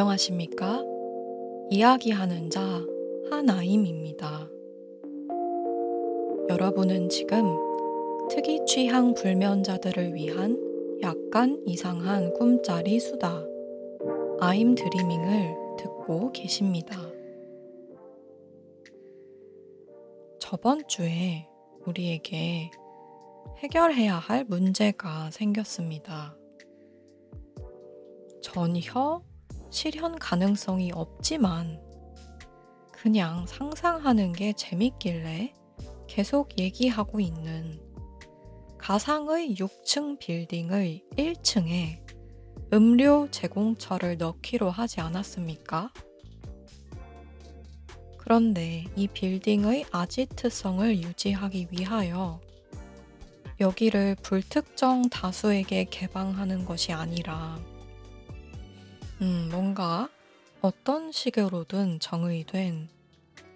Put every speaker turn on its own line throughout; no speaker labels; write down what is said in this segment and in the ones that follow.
안녕하십니까? 이야기하는 자 하나임입니다. 여러분은 지금 특이 취향 불면자들을 위한 약간 이상한 꿈짜리 수다 아임 드리밍을 듣고 계십니다. 저번 주에 우리에게 해결해야 할 문제가 생겼습니다. 전혀 실현 가능성이 없지만 그냥 상상하는 게 재밌길래 계속 얘기하고 있는 가상의 6층 빌딩의 1층에 음료 제공처를 넣기로 하지 않았습니까? 그런데 이 빌딩의 아지트성을 유지하기 위하여 여기를 불특정 다수에게 개방하는 것이 아니라 음, 뭔가 어떤 식으로든 정의된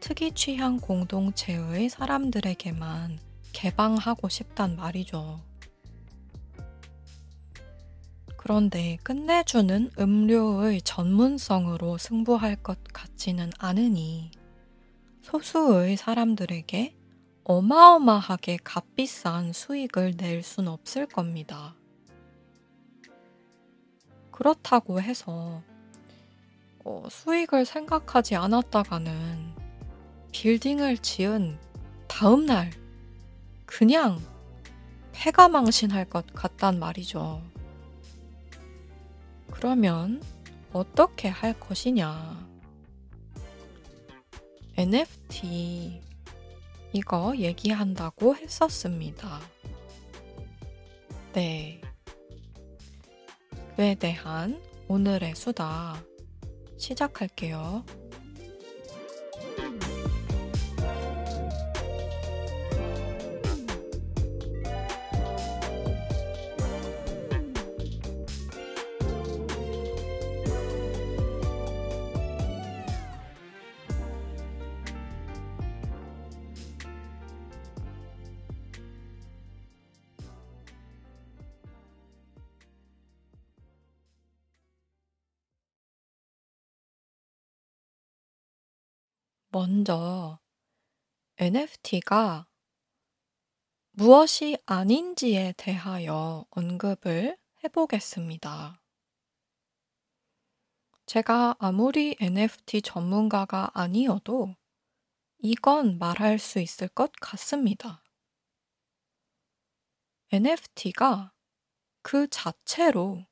특이 취향 공동체의 사람들에게만 개방하고 싶단 말이죠. 그런데 끝내주는 음료의 전문성으로 승부할 것 같지는 않으니 소수의 사람들에게 어마어마하게 값비싼 수익을 낼 순 없을 겁니다. 그렇다고 해서 어, 수익을 생각하지 않았다가는 빌딩을 지은 다음 날 그냥 폐가망신할 것 같단 말이죠. 그러면 어떻게 할 것이냐? NFT 이거 얘기한다고 했었습니다. 네. 그에 대한 오늘의 수다 시작할게요. 먼저 NFT가 무엇이 아닌지에 대하여 언급을 해보겠습니다. 제가 아무리 NFT 전문가가 아니어도 이건 말할 수 있을 것 같습니다. NFT가 그 자체로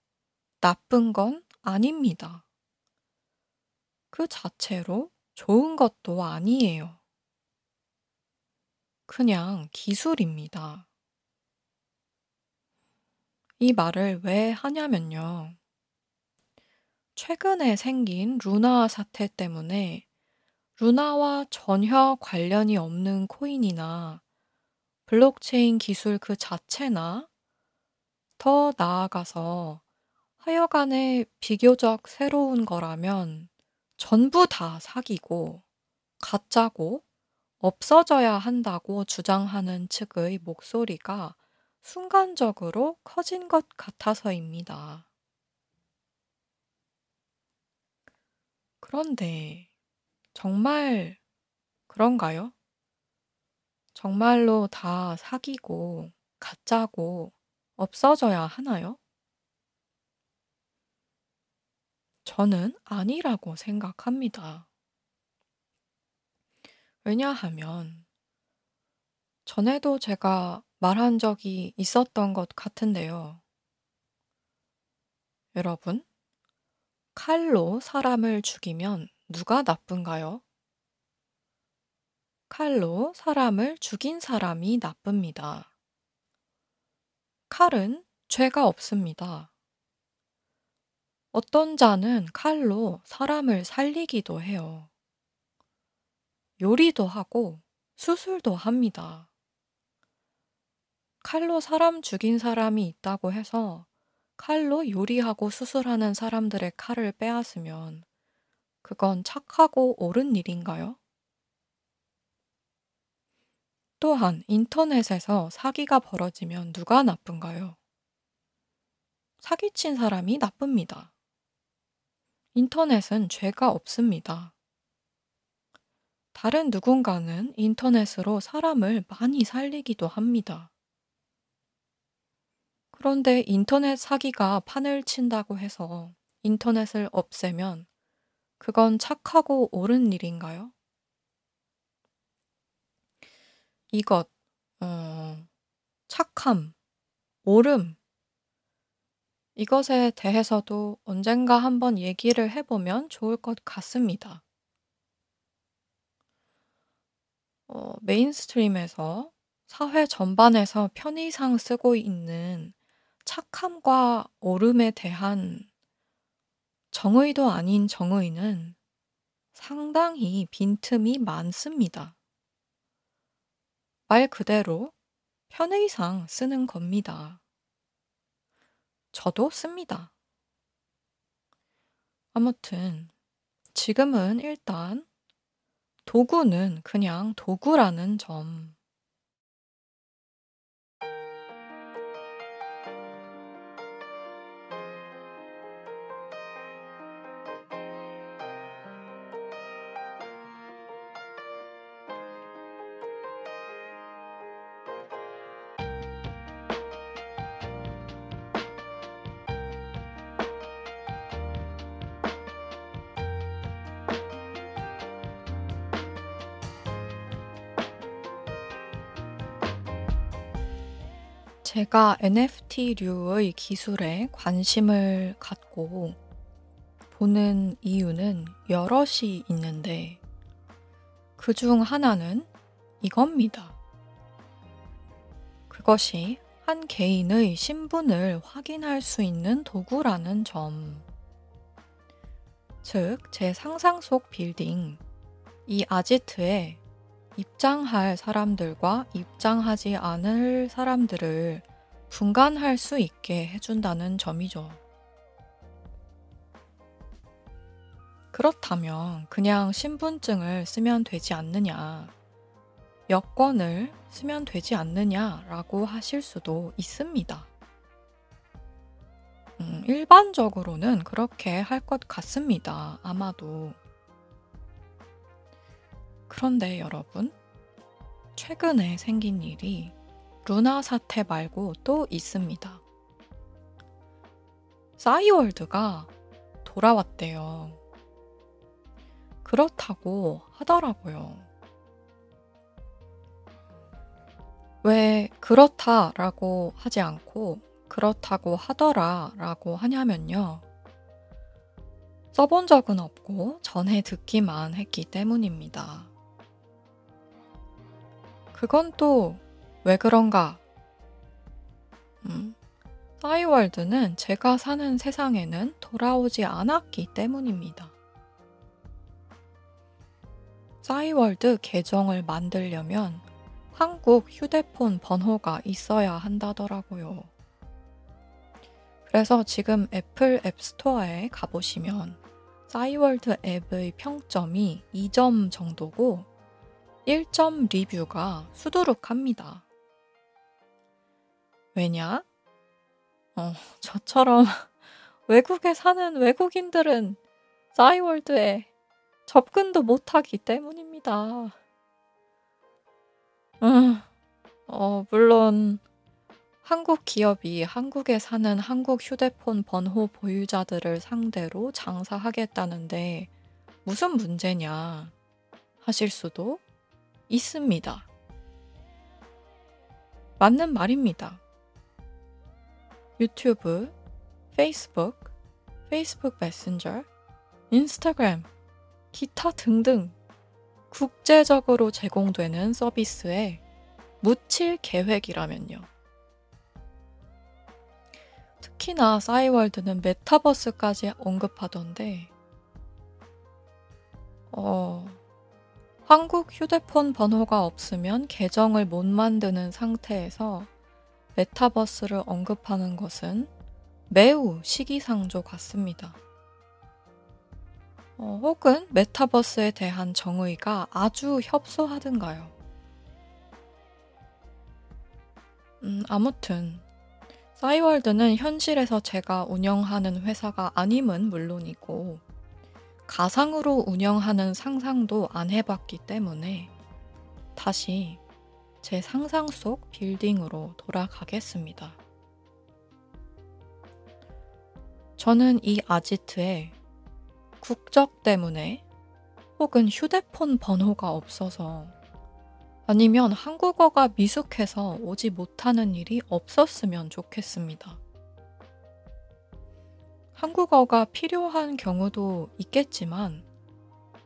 나쁜 건 아닙니다. 그 자체로 좋은 것도 아니에요. 그냥 기술입니다. 이 말을 왜 하냐면요. 최근에 생긴 루나 사태 때문에 루나와 전혀 관련이 없는 코인이나 블록체인 기술 그 자체나 더 나아가서 하여간에 비교적 새로운 거라면 전부 다 사기고 가짜고 없어져야 한다고 주장하는 측의 목소리가 순간적으로 커진 것 같아서입니다. 그런데 정말 그런가요? 정말로 다 사기고 가짜고 없어져야 하나요? 저는 아니라고 생각합니다. 왜냐하면 전에도 제가 말한 적이 있었던 것 같은데요. 여러분, 칼로 사람을 죽이면 누가 나쁜가요? 칼로 사람을 죽인 사람이 나쁩니다. 칼은 죄가 없습니다. 어떤 자는 칼로 사람을 살리기도 해요. 요리도 하고 수술도 합니다. 칼로 사람 죽인 사람이 있다고 해서 칼로 요리하고 수술하는 사람들의 칼을 빼앗으면 그건 착하고 옳은 일인가요? 또한 인터넷에서 사기가 벌어지면 누가 나쁜가요? 사기친 사람이 나쁩니다. 인터넷은 죄가 없습니다. 다른 누군가는 인터넷으로 사람을 많이 살리기도 합니다. 그런데 인터넷 사기가 판을 친다고 해서 인터넷을 없애면 그건 착하고 옳은 일인가요? 이것, 어, 착함, 옳음, 이것에 대해서도 언젠가 한번 얘기를 해보면 좋을 것 같습니다. 어, mainstream에서 사회 전반에서 편의상 쓰고 있는 착함과 옳음에 대한 정의도 아닌 정의는 상당히 빈틈이 많습니다. 말 그대로 편의상 쓰는 겁니다. 저도 씁니다. 아무튼 지금은 일단 도구는 그냥 도구라는 점 제가 NFT류의 기술에 관심을 갖고 보는 이유는 여럿이 있는데 그 중 하나는 이겁니다. 그것이 한 개인의 신분을 확인할 수 있는 도구라는 점. 즉, 제 상상 속 빌딩, 이 아지트에 입장할 사람들과 입장하지 않을 사람들을 분간할 수 있게 해준다는 점이죠. 그렇다면 그냥 신분증을 쓰면 되지 않느냐, 여권을 쓰면 되지 않느냐라고 하실 수도 있습니다. 음, 일반적으로는 그렇게 할 것 같습니다. 아마도. 그런데 여러분, 최근에 생긴 일이 루나 사태 말고 또 있습니다. 싸이월드가 돌아왔대요. 그렇다고 하더라고요. 왜 그렇다라고 하지 않고 그렇다고 하더라라고 하냐면요. 써본 적은 없고 전해 듣기만 했기 때문입니다. 그건 또 왜 그런가? 음, 싸이월드는 제가 사는 세상에는 돌아오지 않았기 때문입니다. 싸이월드 계정을 만들려면 한국 휴대폰 번호가 있어야 한다더라고요. 그래서 지금 애플 앱스토어에 가보시면 싸이월드 앱의 평점이 2점 정도고 1점 리뷰가 수두룩합니다. 왜냐? 어, 저처럼 외국에 사는 외국인들은 싸이월드에 접근도 못하기 때문입니다. 음, 어, 물론 한국 기업이 한국에 사는 한국 휴대폰 번호 보유자들을 상대로 장사하겠다는데 무슨 문제냐 하실 수도 있습니다. 맞는 말입니다. 유튜브, 페이스북, 페이스북 메신저, 인스타그램, 기타 등등 국제적으로 제공되는 서비스에 묻힐 계획이라면요. 특히나 싸이월드는 메타버스까지 언급하던데, 어, 한국 휴대폰 번호가 없으면 계정을 못 만드는 상태에서 메타버스를 언급하는 것은 매우 시기상조 같습니다. 어, 혹은 메타버스에 대한 정의가 아주 협소하든가요. 음, 아무튼 싸이월드는 현실에서 제가 운영하는 회사가 아님은 물론이고 가상으로 운영하는 상상도 안 해봤기 때문에 다시 제 상상 속 빌딩으로 돌아가겠습니다. 저는 이 아지트에 국적 때문에 혹은 휴대폰 번호가 없어서 아니면 한국어가 미숙해서 오지 못하는 일이 없었으면 좋겠습니다. 한국어가 필요한 경우도 있겠지만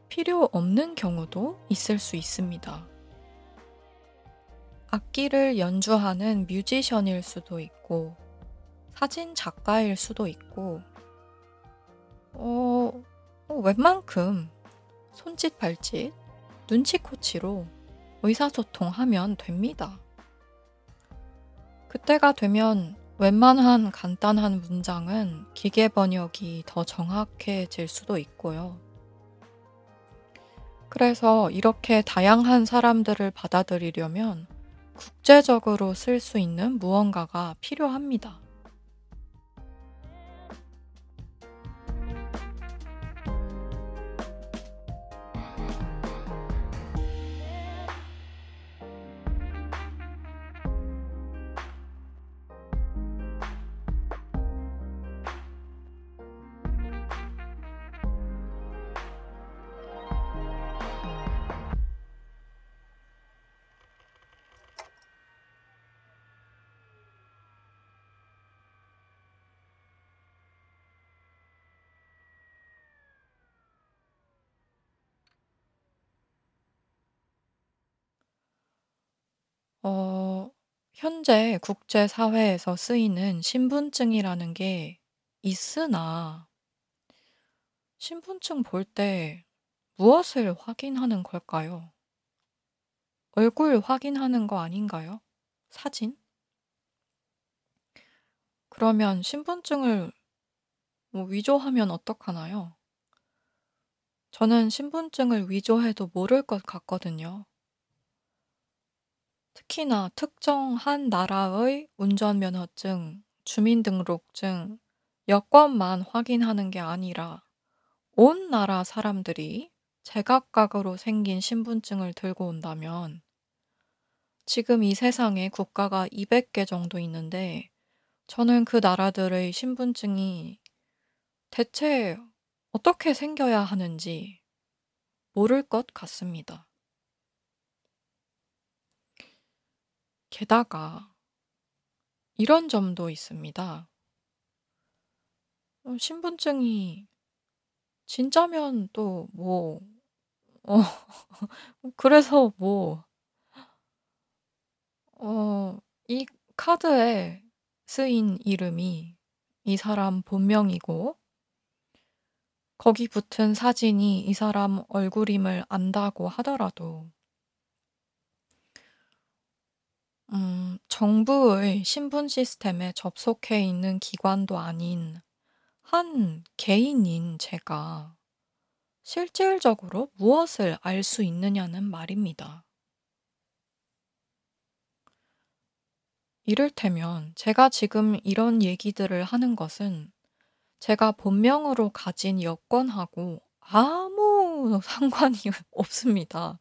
필요 없는 경우도 있을 수 있습니다. 악기를 연주하는 뮤지션일 수도 있고 사진 작가일 수도 있고 어, 어 웬만큼 손짓 발짓 눈치코치로 의사소통하면 됩니다. 그때가 되면 웬만한 간단한 문장은 기계 번역이 더 정확해질 수도 있고요. 그래서 이렇게 다양한 사람들을 받아들이려면 국제적으로 쓸 수 있는 무언가가 필요합니다. 어, 현재 국제 사회에서 쓰이는 신분증이라는 게 있으나, 신분증 볼 때 무엇을 확인하는 걸까요? 얼굴 확인하는 거 아닌가요? 사진? 그러면 신분증을 뭐 위조하면 어떡하나요? 저는 신분증을 위조해도 모를 것 같거든요. 특히나 특정 한 나라의 운전면허증, 주민등록증, 여권만 확인하는 게 아니라 온 나라 사람들이 제각각으로 생긴 신분증을 들고 온다면 지금 이 세상에 국가가 200개 정도 있는데 저는 그 나라들의 신분증이 대체 어떻게 생겨야 하는지 모를 것 같습니다. 게다가 이런 점도 있습니다. 어, 신분증이 진짜면 또 뭐, 어, 그래서 뭐, 어, 이 카드에 쓰인 이름이 이 사람 본명이고, 거기 붙은 사진이 이 사람 얼굴임을 안다고 하더라도, 음, 정부의 신분 시스템에 접속해 있는 기관도 아닌 한 개인인 제가 실질적으로 무엇을 알 수 있느냐는 말입니다. 이를테면 제가 지금 이런 얘기들을 하는 것은 제가 본명으로 가진 여권하고 아무 상관이 없습니다.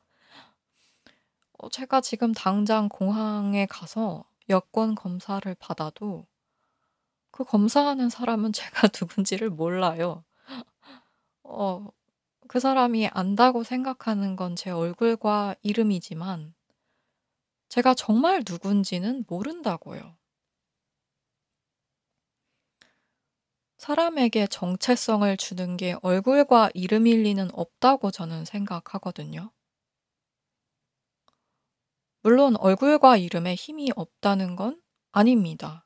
어, 제가 지금 당장 공항에 가서 여권 검사를 받아도 그 검사하는 사람은 제가 누군지를 몰라요. 어, 그 사람이 안다고 생각하는 건 제 얼굴과 이름이지만 제가 정말 누군지는 모른다고요. 사람에게 정체성을 주는 게 얼굴과 이름일 리는 없다고 저는 생각하거든요. 물론 얼굴과 이름에 힘이 없다는 건 아닙니다.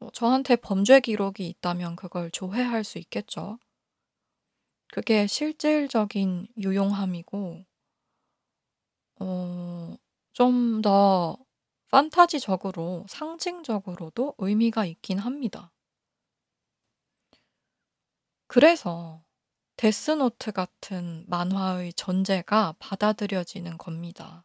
어, 저한테 범죄 기록이 있다면 그걸 조회할 수 있겠죠. 그게 실질적인 유용함이고, 어, 좀 더 판타지적으로, 상징적으로도 의미가 있긴 합니다. 그래서 데스노트 같은 만화의 전제가 받아들여지는 겁니다.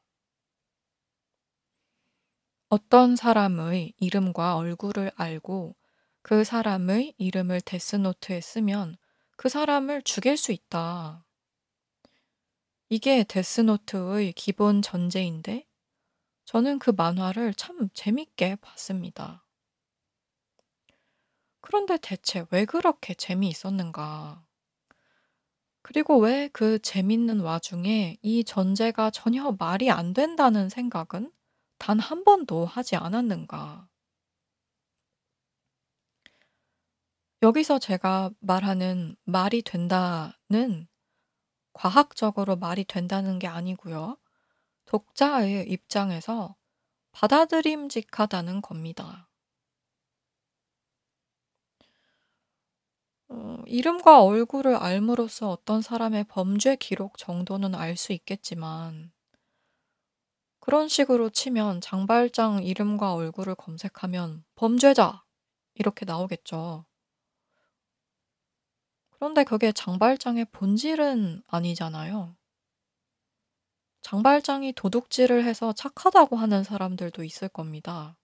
어떤 사람의 이름과 얼굴을 알고 그 사람의 이름을 데스노트에 쓰면 그 사람을 죽일 수 있다. 이게 데스노트의 기본 전제인데 저는 그 만화를 참 재밌게 봤습니다. 그런데 대체 왜 그렇게 재미있었는가? 그리고 왜 그 재밌는 와중에 이 전제가 전혀 말이 안 된다는 생각은 단 한 번도 하지 않았는가? 여기서 제가 말하는 말이 된다는 과학적으로 말이 된다는 게 아니고요. 독자의 입장에서 받아들임직하다는 겁니다. 어, 이름과 얼굴을 알므로써 어떤 사람의 범죄 기록 정도는 알 수 있겠지만, 그런 식으로 치면 장발장 이름과 얼굴을 검색하면 범죄자! 이렇게 나오겠죠. 그런데 그게 장발장의 본질은 아니잖아요. 장발장이 도둑질을 해서 착하다고 하는 사람들도 있을 겁니다.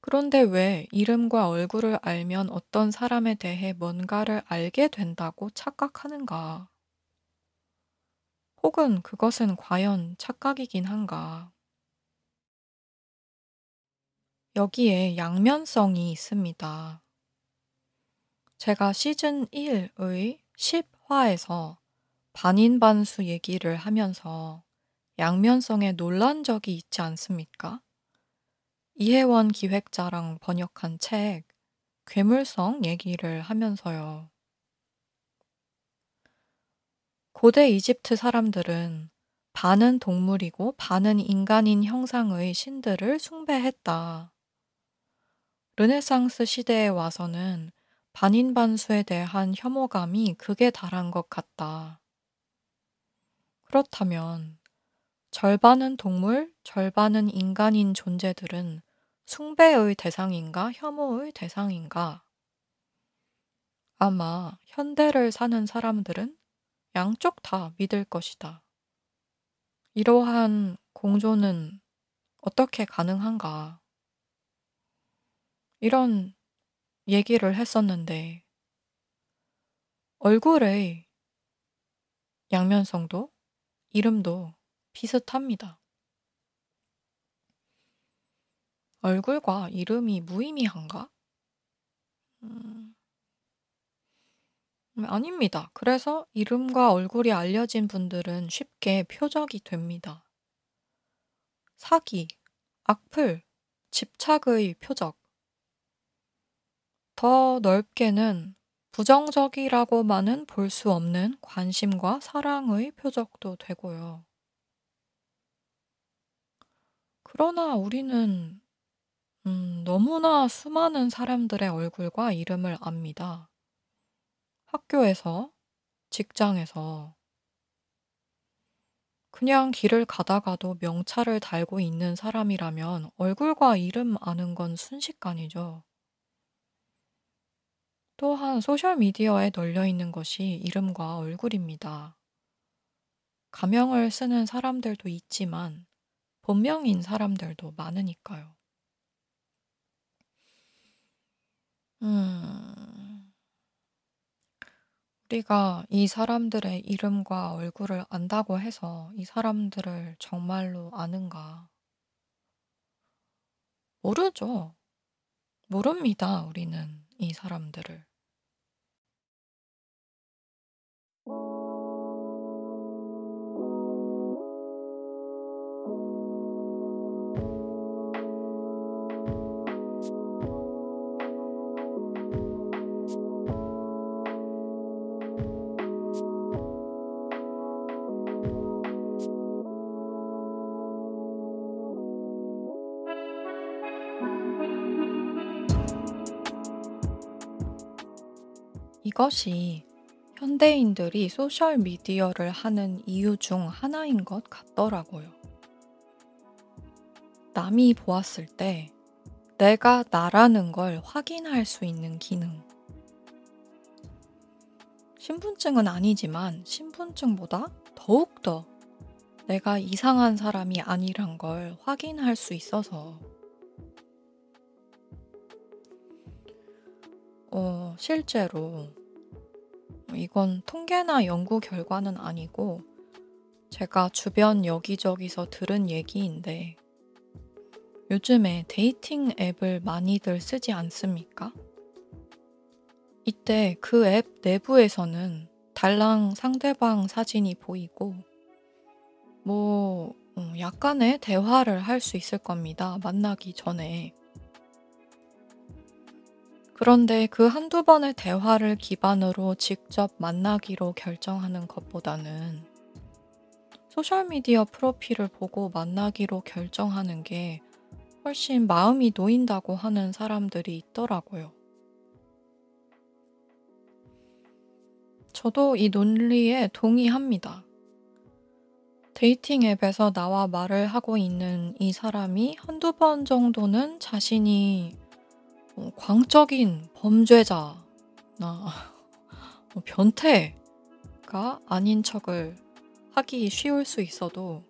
그런데 왜 이름과 얼굴을 알면 어떤 사람에 대해 뭔가를 알게 된다고 착각하는가? 혹은 그것은 과연 착각이긴 한가? 여기에 양면성이 있습니다. 제가 시즌 1의 10화에서 반인반수 얘기를 하면서 양면성에 놀란 적이 있지 않습니까? 이혜원 기획자랑 번역한 책 괴물성 얘기를 하면서요. 고대 이집트 사람들은 반은 동물이고 반은 인간인 형상의 신들을 숭배했다. 르네상스 시대에 와서는 반인반수에 대한 혐오감이 극에 달한 것 같다. 그렇다면 절반은 동물, 절반은 인간인 존재들은 숭배의 대상인가, 혐오의 대상인가? 아마 현대를 사는 사람들은 양쪽 다 믿을 것이다. 이러한 공존은 어떻게 가능한가? 이런 얘기를 했었는데, 얼굴의 양면성도 이름도 비슷합니다. 얼굴과 이름이 무의미한가? 음, 음, 아닙니다. 그래서 이름과 얼굴이 알려진 분들은 쉽게 표적이 됩니다. 사기, 악플, 집착의 표적. 더 넓게는 부정적이라고만은 볼 수 없는 관심과 사랑의 표적도 되고요. 그러나 우리는 음, 너무나 수많은 사람들의 얼굴과 이름을 압니다. 학교에서, 직장에서, 그냥 길을 가다가도 명찰을 달고 있는 사람이라면 얼굴과 이름 아는 건 순식간이죠. 또한 소셜미디어에 널려 있는 것이 이름과 얼굴입니다. 가명을 쓰는 사람들도 있지만 본명인 사람들도 많으니까요. 음, 우리가 이 사람들의 이름과 얼굴을 안다고 해서 이 사람들을 정말로 아는가? 모르죠. 모릅니다, 우리는 이 사람들을. 이것이 현대인들이 소셜미디어를 하는 이유 중 하나인 것 같더라고요. 남이 보았을 때 내가 나라는 걸 확인할 수 있는 기능. 신분증은 아니지만 신분증보다 더욱더 내가 이상한 사람이 아니란 걸 확인할 수 있어서 어, 실제로 이건 통계나 연구 결과는 아니고 제가 주변 여기저기서 들은 얘기인데 요즘에 dating 앱을 많이들 쓰지 않습니까? 이때 그 앱 내부에서는 달랑 상대방 사진이 보이고 뭐 어, 약간의 대화를 할 수 있을 겁니다. 만나기 전에. 그런데 그 한두 번의 대화를 기반으로 직접 만나기로 결정하는 것보다는 소셜미디어 프로필을 보고 만나기로 결정하는 게 훨씬 마음이 놓인다고 하는 사람들이 있더라고요. 저도 이 논리에 동의합니다. dating 앱에서 나와 말을 하고 있는 이 사람이 한두 번 정도는 자신이 어, 광적인 범죄자나 뭐 변태가 아닌 척을 하기 쉬울 수 있어도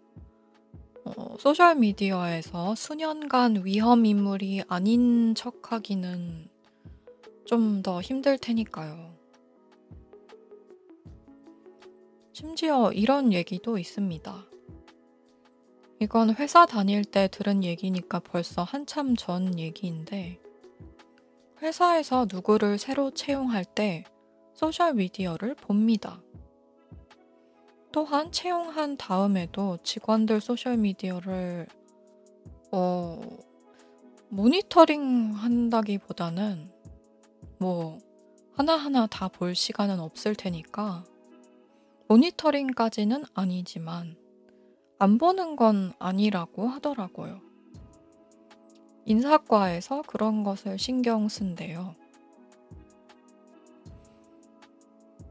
어, 소셜미디어에서 수년간 위험 인물이 아닌 척 하기는 좀 더 힘들 테니까요. 심지어 이런 얘기도 있습니다. 이건 회사 다닐 때 들은 얘기니까 벌써 한참 전 얘기인데, 회사에서 누구를 새로 채용할 때 소셜미디어를 봅니다. 또한 채용한 다음에도 직원들 소셜미디어를 어, 모니터링 한다기보다는 뭐 하나하나 다 볼 시간은 없을 테니까 모니터링까지는 아니지만 안 보는 건 아니라고 하더라고요. 인사과에서 그런 것을 신경 쓴대요.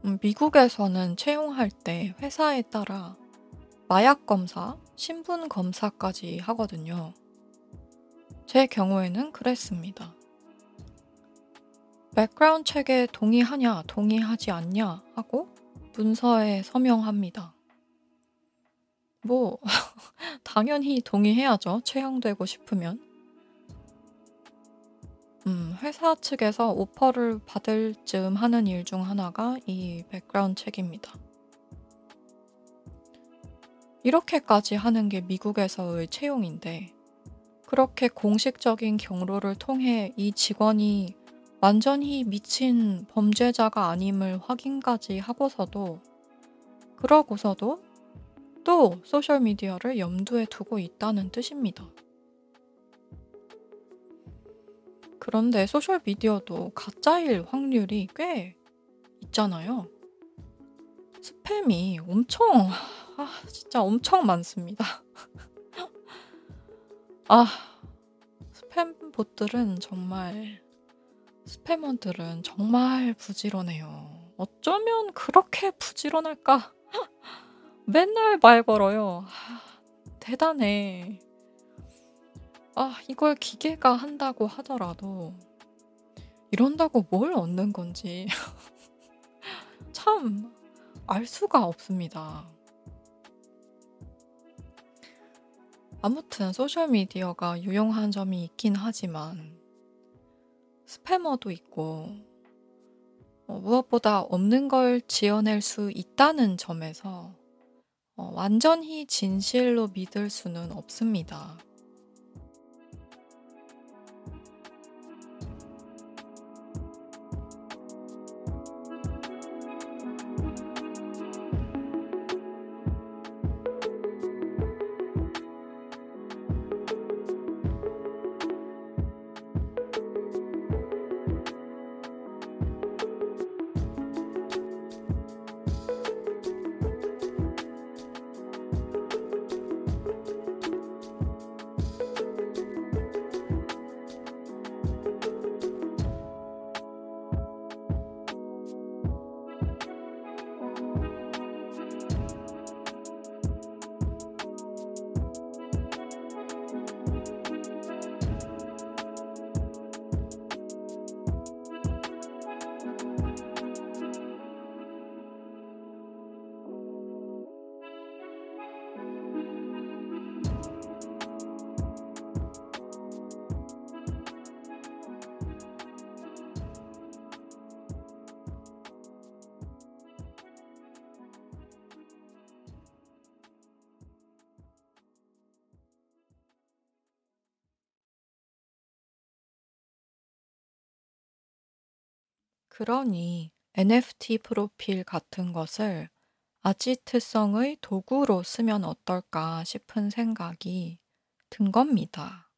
음, 미국에서는 채용할 때 회사에 따라 마약 검사, 신분 검사까지 하거든요. 제 경우에는 그랬습니다. background check에 동의하냐, 동의하지 않냐 하고 문서에 서명합니다. 뭐, 당연히 동의해야죠. 채용되고 싶으면. 음, 회사 측에서 오퍼를 받을 즈음 하는 일 중 하나가 이 background check입니다. 이렇게까지 하는 게 미국에서의 채용인데, 그렇게 공식적인 경로를 통해 이 직원이 완전히 미친 범죄자가 아님을 확인까지 하고서도 그러고서도 또 소셜미디어를 염두에 두고 있다는 뜻입니다. 그런데 소셜미디어도 가짜일 확률이 꽤 있잖아요. 스팸이 엄청, 아, 진짜 엄청 많습니다. 아, 스팸 봇들은 정말 스패머들은 정말 부지런해요. 어쩌면 그렇게 부지런할까? 맨날 말 걸어요. 대단해. 아, 이걸 기계가 한다고 하더라도 이런다고 뭘 얻는 건지 참 알 수가 없습니다. 아무튼 소셜미디어가 유용한 점이 있긴 하지만 스패머도 있고 어, 무엇보다 없는 걸 지어낼 수 있다는 점에서 어, 완전히 진실로 믿을 수는 없습니다. 그러니 NFT 프로필 같은 것을 아지트성의 도구로 쓰면 어떨까 싶은 생각이 든 겁니다.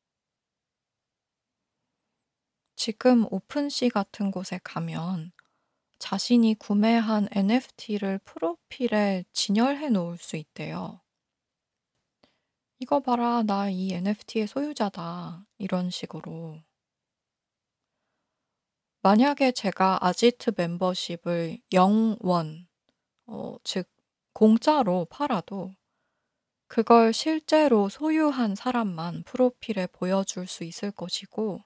지금 오픈시 같은 곳에 가면 자신이 구매한 NFT를 프로필에 진열해 놓을 수 있대요. "이거 봐라. 나 이 NFT의 소유자다." 이런 식으로. 만약에 제가 아지트 멤버십을 0 원 어 즉 공짜로 팔아도 그걸 실제로 소유한 사람만 프로필에 보여줄 수 있을 것이고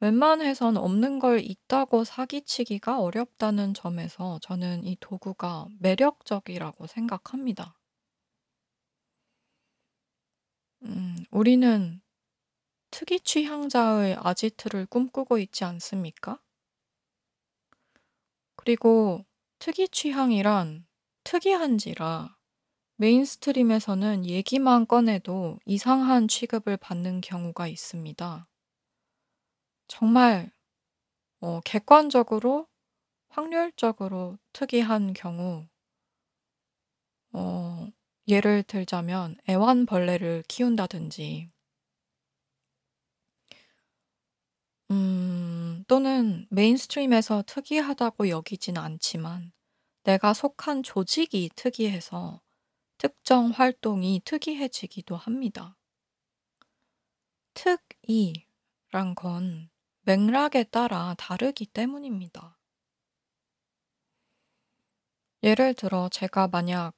웬만해선 없는 걸 있다고 사기치기가 어렵다는 점에서 저는 이 도구가 매력적이라고 생각합니다. 음 우리는 특이 취향자의 아지트를 꿈꾸고 있지 않습니까? 그리고 특이 취향이란 특이한지라 메인스트림에서는 얘기만 꺼내도 이상한 취급을 받는 경우가 있습니다. 정말 어 객관적으로 확률적으로 특이한 경우 어 예를 들자면 애완벌레를 키운다든지 음 또는 mainstream에서 특이하다고 여기진 않지만 내가 속한 조직이 특이해서 특정 활동이 특이해지기도 합니다. 특이란 건 맥락에 따라 다르기 때문입니다. 예를 들어 제가 만약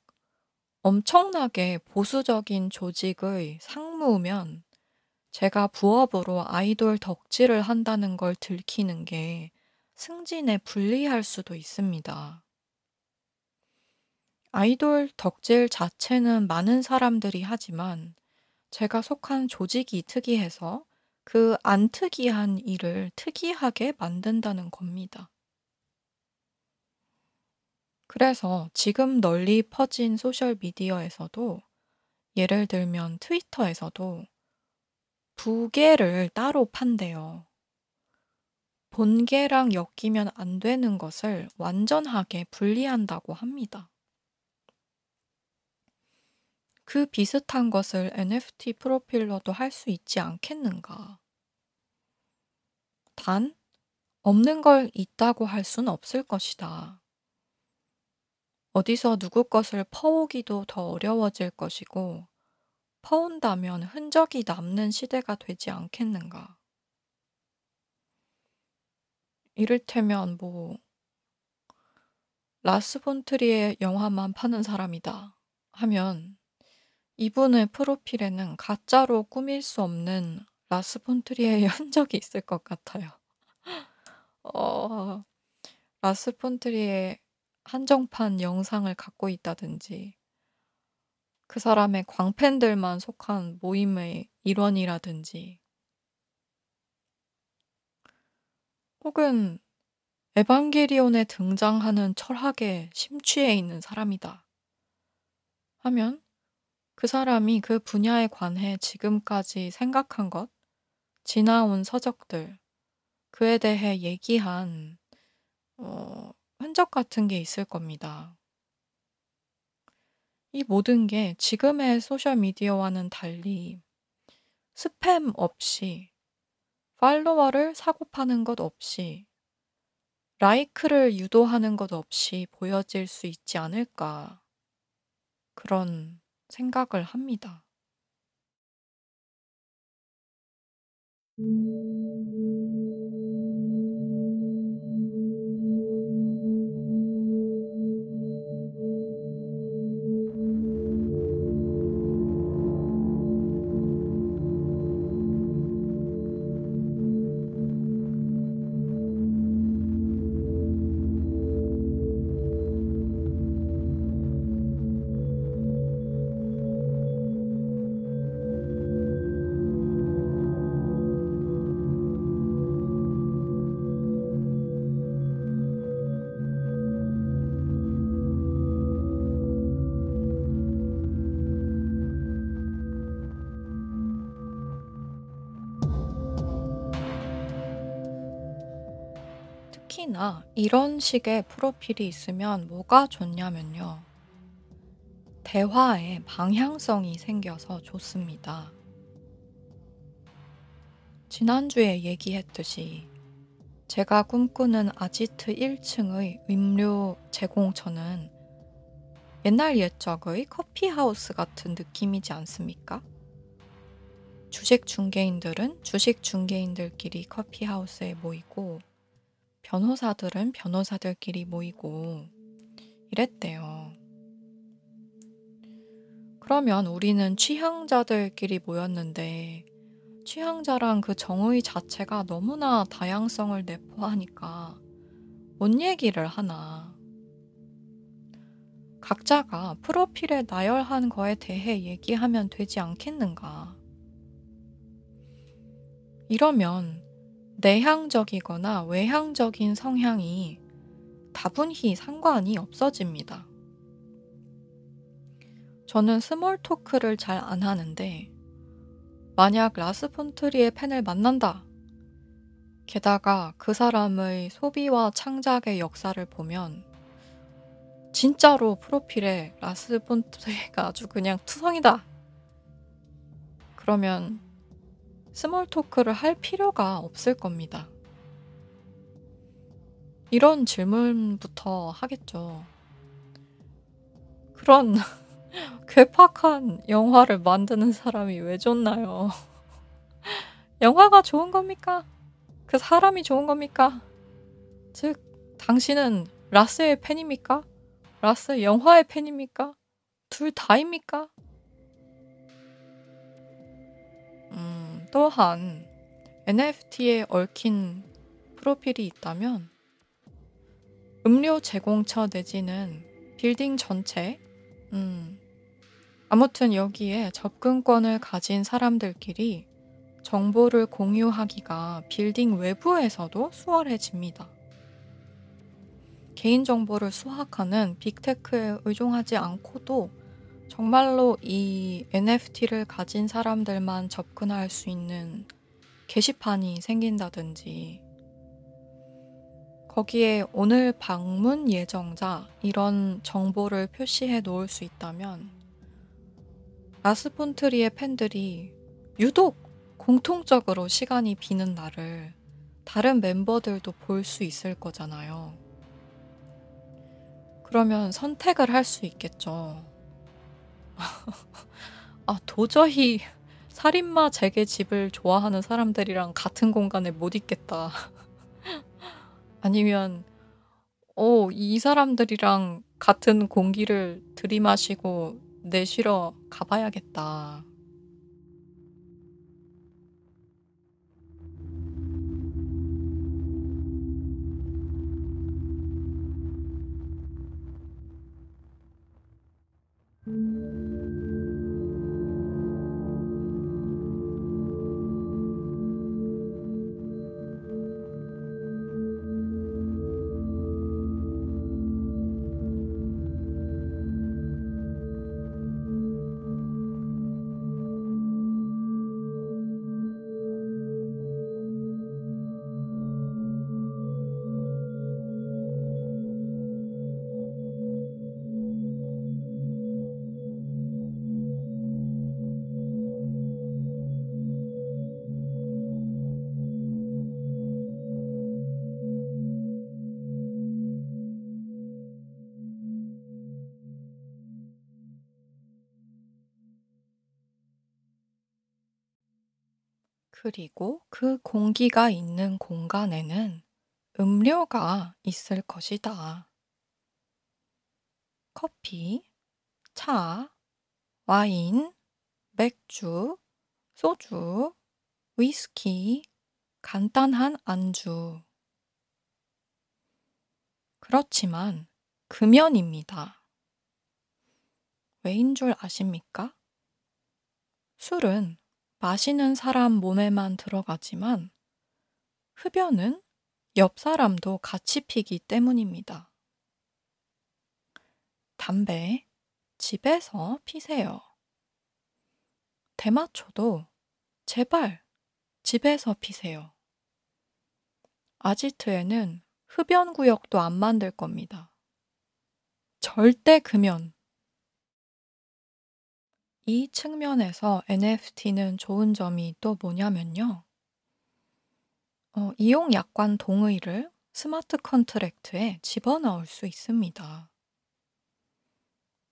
엄청나게 보수적인 조직의 상무면 제가 부업으로 아이돌 덕질을 한다는 걸 들키는 게 승진에 불리할 수도 있습니다. 아이돌 덕질 자체는 많은 사람들이 하지만 제가 속한 조직이 특이해서 그 안 특이한 일을 특이하게 만든다는 겁니다. 그래서 지금 널리 퍼진 소셜 미디어에서도 예를 들면 트위터에서도 부계를 따로 판대요. 본계랑 엮이면 안 되는 것을 완전하게 분리한다고 합니다. 그 비슷한 것을 NFT 프로필로도 할 수 있지 않겠는가. 단 없는 걸 있다고 할 순 없을 것이다. 어디서 누구 것을 퍼오기도 더 어려워질 것이고 퍼온다면 흔적이 남는 시대가 되지 않겠는가. 이를테면 뭐 라스 폰 트리에 영화만 파는 사람이다 하면 이분의 프로필에는 가짜로 꾸밀 수 없는 라스 폰 트리에의 흔적이 있을 것 같아요. 어 라스 폰 트리의 한정판 영상을 갖고 있다든지 그 사람의 광팬들만 속한 모임의 일원이라든지 혹은 에반게리온에 등장하는 철학에 심취해 있는 사람이다 하면 그 사람이 그 분야에 관해 지금까지 생각한 것, 지나온 서적들, 그에 대해 얘기한 어 흔적 같은 게 있을 겁니다. 이 모든 게 지금의 소셜 미디어와는 달리 스팸 없이 팔로워를 사고파는 것 없이 라이크를 유도하는 것 없이 보여질 수 있지 않을까 그런 생각을 합니다. 이런 식의 프로필이 있으면 뭐가 좋냐면요. 대화에 방향성이 생겨서 좋습니다. 지난주에 얘기했듯이 제가 꿈꾸는 아지트 1층의 음료 제공처는 옛날 옛적의 커피하우스 같은 느낌이지 않습니까? 주식 중개인들은 주식 중개인들끼리 커피하우스에 모이고 변호사들은 변호사들끼리 모이고 이랬대요. 그러면 우리는 취향자들끼리 모였는데 취향자랑 그 정의 자체가 너무나 다양성을 내포하니까 뭔 얘기를 하나. 각자가 프로필에 나열한 거에 대해 얘기하면 되지 않겠는가. 이러면 내향적이거나 외향적인 성향이 다분히 상관이 없어집니다. 저는 small talk를 잘 안 하는데, 만약 라스 폰 트리에의 팬을 만난다. 게다가 그 사람의 소비와 창작의 역사를 보면, 진짜로 프로필에 라스 폰 트리에가 아주 그냥 투성이다. 그러면 small talk를 할 필요가 없을 겁니다. 이런 질문부터 하겠죠. 그런 괴팍한 영화를 만드는 사람이 왜 좋나요? 영화가 좋은 겁니까? 그 사람이 좋은 겁니까? 즉, 당신은 라스의 팬입니까? 라스 영화의 팬입니까? 둘 다입니까? 음, 또한 NFT에 얽힌 프로필이 있다면 음료 제공처 내지는 빌딩 전체, 음, 아무튼 여기에 접근권을 가진 사람들끼리 정보를 공유하기가 빌딩 외부에서도 수월해집니다. 개인정보를 수확하는 빅테크에 의존하지 않고도 정말로 이 NFT를 가진 사람들만 접근할 수 있는 게시판이 생긴다든지 거기에 오늘 방문 예정자 이런 정보를 표시해 놓을 수 있다면 라스폰트리의 팬들이 유독 공통적으로 시간이 비는 날을 다른 멤버들도 볼 수 있을 거잖아요. 그러면 선택을 할 수 있겠죠. 아, 도저히 살인마 재개 집을 좋아하는 사람들이랑 같은 공간에 못 있겠다. 아니면, 어, 이 사람들이랑 같은 공기를 들이마시고 내쉬러 가봐야겠다. 그리고 그 공기가 있는 공간에는 음료가 있을 것이다. 커피, 차, 와인, 맥주, 소주, 위스키, 간단한 안주. 그렇지만 금연입니다. 왜인 줄 아십니까? 술은 마시는 사람 몸에만 들어가지만 흡연은 옆 사람도 같이 피기 때문입니다. 담배 집에서 피세요. 대마초도 제발 집에서 피세요. 아지트에는 흡연 구역도 안 만들 겁니다. 절대 금연. 이 측면에서 NFT는 좋은 점이 또 뭐냐면요. 어, 이용 약관 동의를 스마트 컨트랙트에 집어넣을 수 있습니다.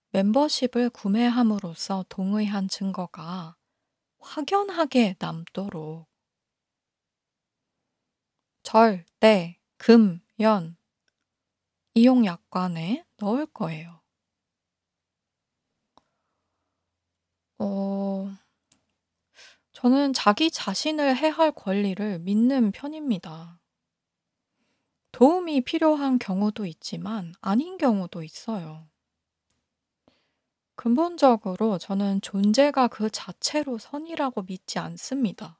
멤버십을 구매함으로써 동의한 증거가 확연하게 남도록 절대 금연 이용 약관에 넣을 거예요. 어, 저는 자기 자신을 해할 권리를 믿는 편입니다. 도움이 필요한 경우도 있지만 아닌 경우도 있어요. 근본적으로 저는 존재가 그 자체로 선이라고 믿지 않습니다.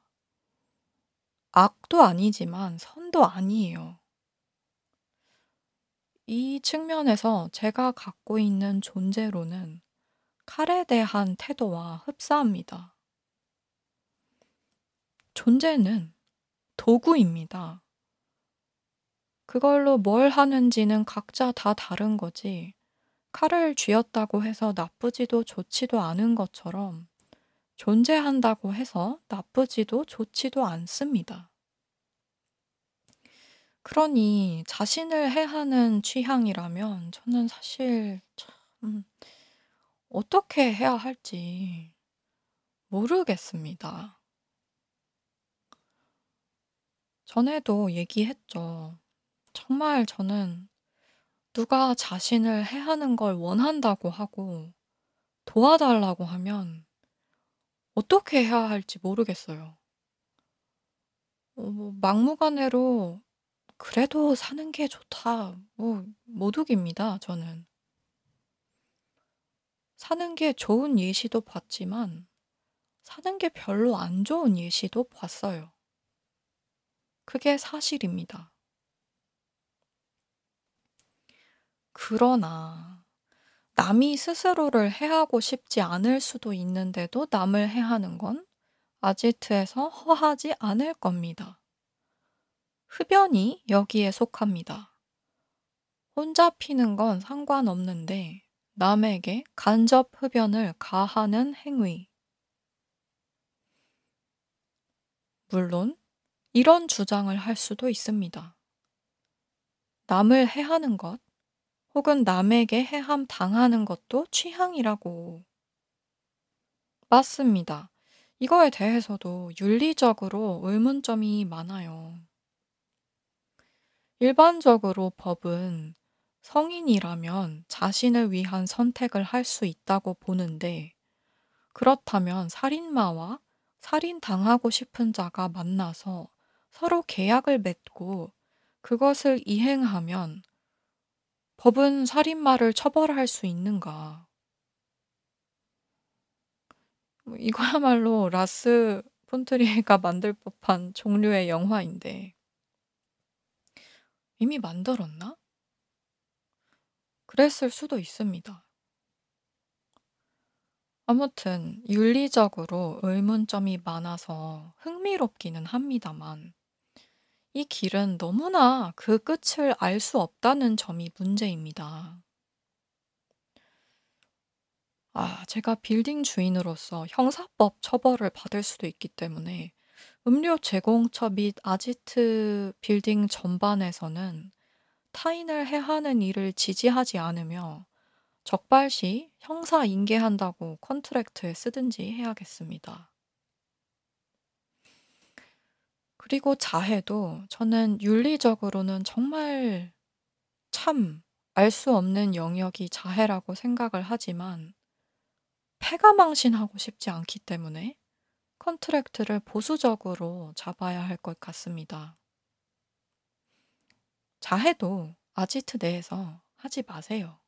악도 아니지만 선도 아니에요. 이 측면에서 제가 갖고 있는 존재로는 칼에 대한 태도와 흡사합니다. 존재는 도구입니다. 그걸로 뭘 하는지는 각자 다 다른 거지. 칼을 쥐었다고 해서 나쁘지도 좋지도 않은 것처럼 존재한다고 해서 나쁘지도 좋지도 않습니다. 그러니 자신을 해하는 취향이라면 저는 사실 참 어떻게 해야 할지 모르겠습니다. 전에도 얘기했죠. 정말 저는 누가 자신을 해하는 걸 원한다고 하고 도와달라고 하면 어떻게 해야 할지 모르겠어요. 어, 뭐 막무가내로 그래도 사는 게 좋다. 뭐 모독입니다, 저는. 사는 게 좋은 예시도 봤지만 사는 게 별로 안 좋은 예시도 봤어요. 그게 사실입니다. 그러나 남이 스스로를 해하고 싶지 않을 수도 있는데도 남을 해하는 건 아지트에서 허하지 않을 겁니다. 흡연이 여기에 속합니다. 혼자 피는 건 상관없는데 남에게 간접 흡연을 가하는 행위. 물론 이런 주장을 할 수도 있습니다. 남을 해하는 것, 혹은 남에게 해함 당하는 것도 취향이라고. 맞습니다. 이거에 대해서도 윤리적으로 의문점이 많아요. 일반적으로 법은 성인이라면 자신을 위한 선택을 할 수 있다고 보는데, 그렇다면 살인마와 살인당하고 싶은 자가 만나서 서로 계약을 맺고 그것을 이행하면 법은 살인마를 처벌할 수 있는가? 뭐 이거야말로 라스 폰트리에가 만들 법한 종류의 영화인데 이미 만들었나? 그랬을 수도 있습니다. 아무튼 윤리적으로 의문점이 많아서 흥미롭기는 합니다만 이 길은 너무나 그 끝을 알 수 없다는 점이 문제입니다. 아, 제가 빌딩 주인으로서 형사법 처벌을 받을 수도 있기 때문에 음료 제공처 및 아지트 빌딩 전반에서는 타인을 해하는 일을 지지하지 않으며 적발시 형사 인계한다고 contract에 쓰든지 해야겠습니다. 그리고 자해도 저는 윤리적으로는 정말 참 알 수 없는 영역이 자해라고 생각을 하지만 패가 망신하고 싶지 않기 때문에 컨트랙트를 보수적으로 잡아야 할 것 같습니다. 자해도 아지트 내에서 하지 마세요.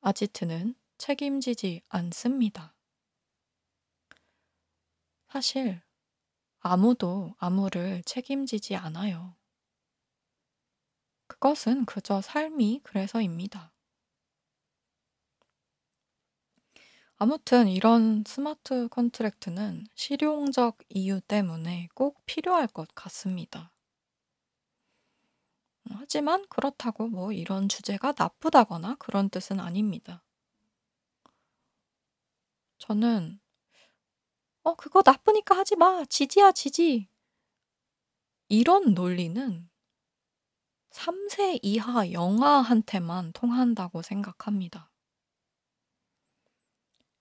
아지트는 책임지지 않습니다. 사실 아무도 아무를 책임지지 않아요. 그것은 그저 삶이 그래서입니다. 아무튼 이런 스마트 컨트랙트는 실용적 이유 때문에 꼭 필요할 것 같습니다. 하지만 그렇다고 뭐 이런 주제가 나쁘다거나 그런 뜻은 아닙니다. 저는 "어 그거 나쁘니까 하지 마. 지지야 지지." 이런 논리는 3세 이하 영아한테만 통한다고 생각합니다.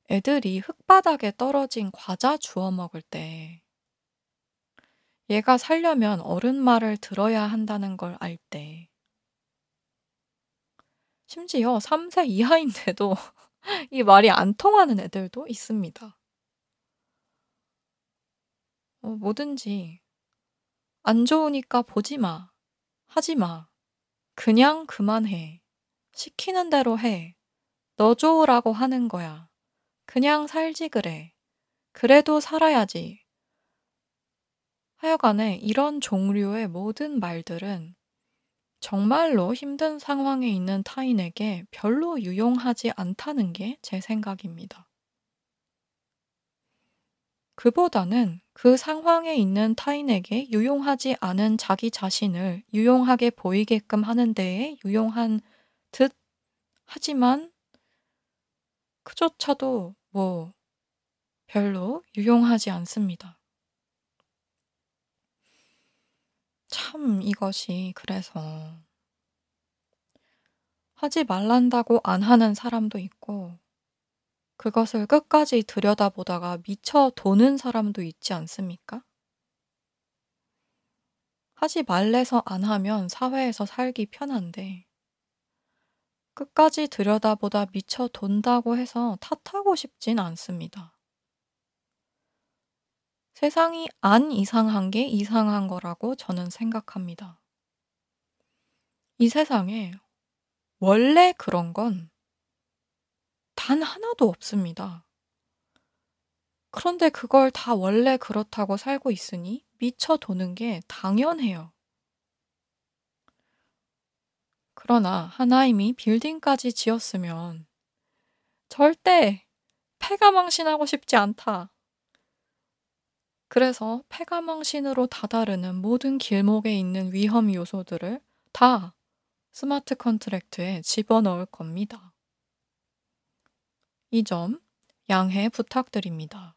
애들이 흙바닥에 떨어진 과자 주워 먹을 때 얘가 살려면 어른 말을 들어야 한다는 걸 알 때 심지어 3세 이하인데도 이 말이 안 통하는 애들도 있습니다. 어 뭐든지 "안 좋으니까 보지 마. 하지 마. 그냥 그만해. 시키는 대로 해. 너 좋으라고 하는 거야. 그냥 살지 그래. 그래도 살아야지." 하여간에 이런 종류의 모든 말들은 정말로 힘든 상황에 있는 타인에게 별로 유용하지 않다는 게 제 생각입니다. 그보다는 그 상황에 있는 타인에게 유용하지 않은 자기 자신을 유용하게 보이게끔 하는 데에 유용한 듯 하지만 그조차도 뭐 별로 유용하지 않습니다. 참 이것이 그래서 하지 말란다고 안 하는 사람도 있고 그것을 끝까지 들여다보다가 미쳐 도는 사람도 있지 않습니까? 하지 말래서 안 하면 사회에서 살기 편한데 끝까지 들여다보다 미쳐 돈다고 해서 탓하고 싶진 않습니다. 세상이 안 이상한 게 이상한 거라고 저는 생각합니다. 이 세상에 원래 그런 건 단 하나도 없습니다. 그런데 그걸 다 원래 그렇다고 살고 있으니 미쳐 도는 게 당연해요. 그러나 하나님이 빌딩까지 지었으면 절대 패가 망신하고 싶지 않다. 그래서 패가망신으로 다다르는 모든 길목에 있는 위험 요소들을 다 스마트 컨트랙트에 집어넣을 겁니다. 이 점 양해 부탁드립니다.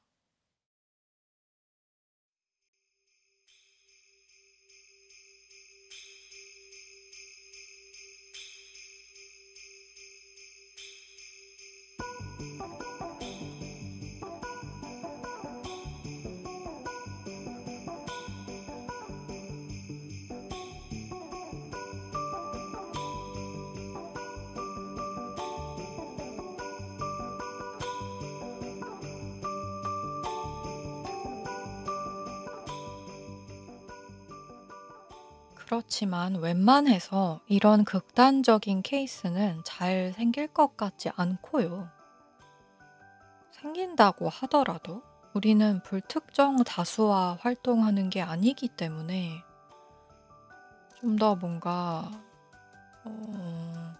그렇지만 웬만해서 이런 극단적인 케이스는 잘 생길 것 같지 않고요. 생긴다고 하더라도 우리는 불특정 다수와 활동하는 게 아니기 때문에 좀 더 뭔가 어,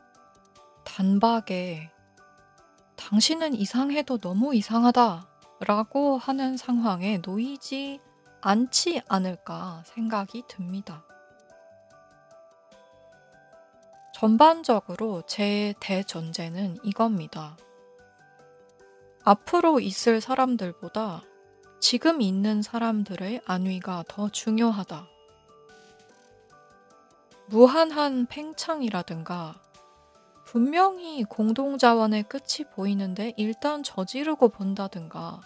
단박에 당신은 이상해도 너무 이상하다 라고 하는 상황에 놓이지 않지 않을까 생각이 듭니다. 전반적으로 제 대전제는 이겁니다. 앞으로 있을 사람들보다 지금 있는 사람들의 안위가 더 중요하다. 무한한 팽창이라든가 분명히 공동자원의 끝이 보이는데 일단 저지르고 본다든가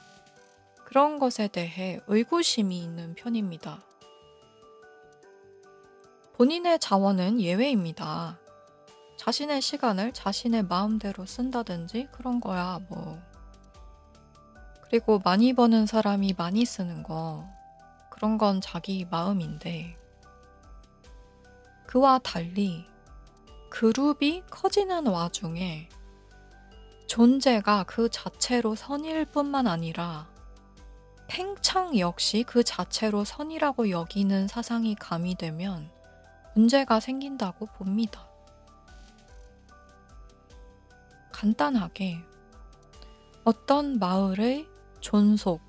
그런 것에 대해 의구심이 있는 편입니다. 본인의 자원은 예외입니다. 자신의 시간을 자신의 마음대로 쓴다든지 그런 거야, 뭐. 그리고 많이 버는 사람이 많이 쓰는 거, 그런 건 자기 마음인데, 그와 달리 그룹이 커지는 와중에 존재가 그 자체로 선일 뿐만 아니라 팽창 역시 그 자체로 선이라고 여기는 사상이 가미되면 문제가 생긴다고 봅니다. 간단하게 어떤 마을의 존속,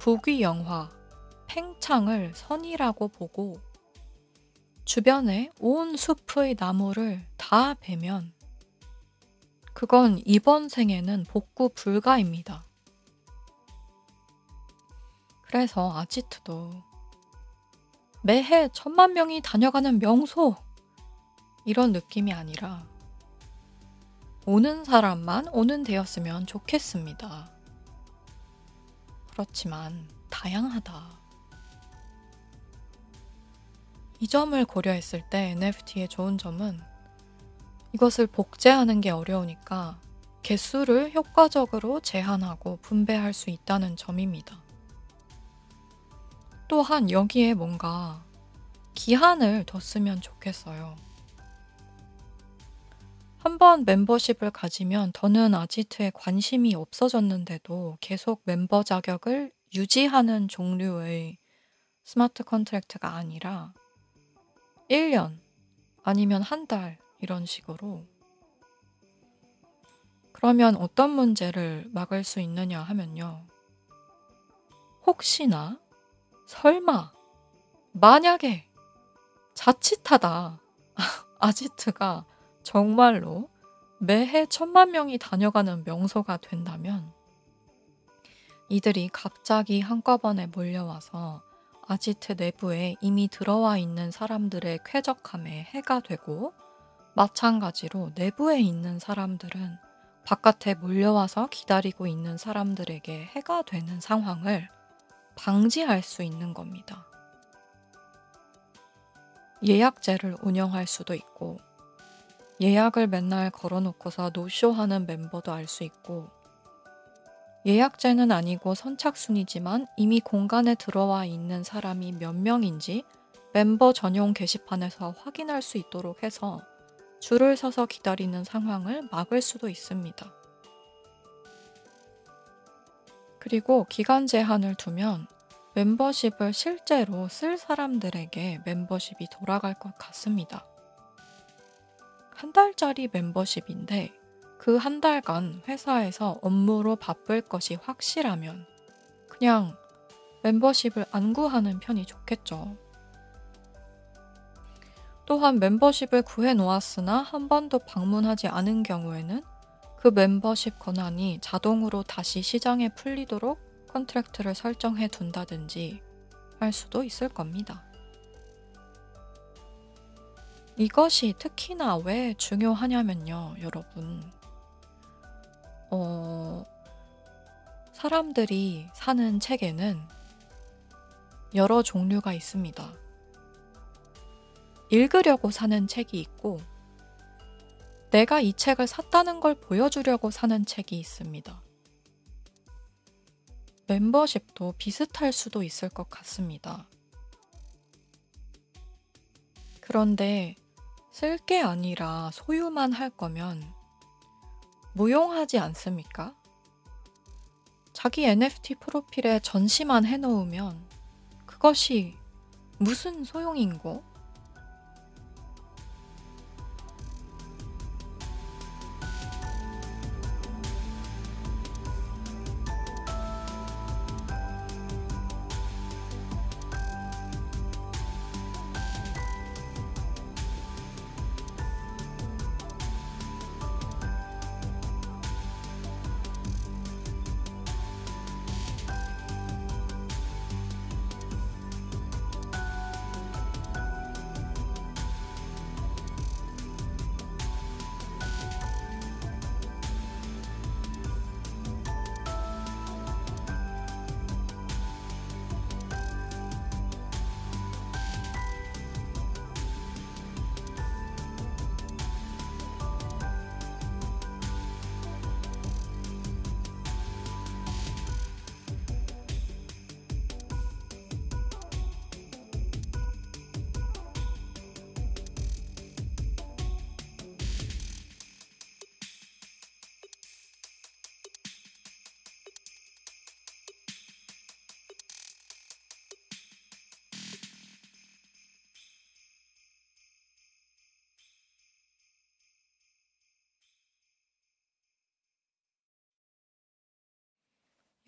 부귀영화, 팽창을 선이라고 보고 주변에 온 숲의 나무를 다 베면 그건 이번 생에는 복구 불가입니다. 그래서 아지트도 매해 천만 명이 다녀가는 명소 이런 느낌이 아니라 오는 사람만 오는 데였으면 좋겠습니다. 그렇지만 다양하다. 이 점을 고려했을 때 NFT의 좋은 점은 이것을 복제하는 게 어려우니까 개수를 효과적으로 제한하고 분배할 수 있다는 점입니다. 또한 여기에 뭔가 기한을 뒀으면 좋겠어요. 한번 멤버십을 가지면 더는 아지트에 관심이 없어졌는데도 계속 멤버 자격을 유지하는 종류의 스마트 컨트랙트가 아니라 1년 아니면 한 달 이런 식으로 그러면 어떤 문제를 막을 수 있느냐 하면요. 혹시나 설마 만약에 자칫하다 아지트가 정말로 매해 천만 명이 다녀가는 명소가 된다면 이들이 갑자기 한꺼번에 몰려와서 아지트 내부에 이미 들어와 있는 사람들의 쾌적함에 해가 되고 마찬가지로 내부에 있는 사람들은 바깥에 몰려와서 기다리고 있는 사람들에게 해가 되는 상황을 방지할 수 있는 겁니다. 예약제를 운영할 수도 있고, 예약을 맨날 걸어놓고서 노쇼하는 멤버도 알 수 있고, 예약제는 아니고 선착순이지만 이미 공간에 들어와 있는 사람이 몇 명인지 멤버 전용 게시판에서 확인할 수 있도록 해서 줄을 서서 기다리는 상황을 막을 수도 있습니다. 그리고 기간 제한을 두면 멤버십을 실제로 쓸 사람들에게 멤버십이 돌아갈 것 같습니다. 한 달짜리 멤버십인데 그 한 달간 회사에서 업무로 바쁠 것이 확실하면 그냥 멤버십을 안 구하는 편이 좋겠죠. 또한 멤버십을 구해 놓았으나 한 번도 방문하지 않은 경우에는 그 멤버십 권한이 자동으로 다시 시장에 풀리도록 컨트랙트를 설정해 둔다든지 할 수도 있을 겁니다. 이것이 특히나 왜 중요하냐면요, 여러분. 어, 사람들이 사는 책에는 여러 종류가 있습니다. 읽으려고 사는 책이 있고, 내가 이 책을 샀다는 걸 보여주려고 사는 책이 있습니다. 멤버십도 비슷할 수도 있을 것 같습니다. 그런데 쓸 게 아니라 소유만 할 거면 무용하지 않습니까? 자기 NFT 프로필에 전시만 해놓으면 그것이 무슨 소용인고?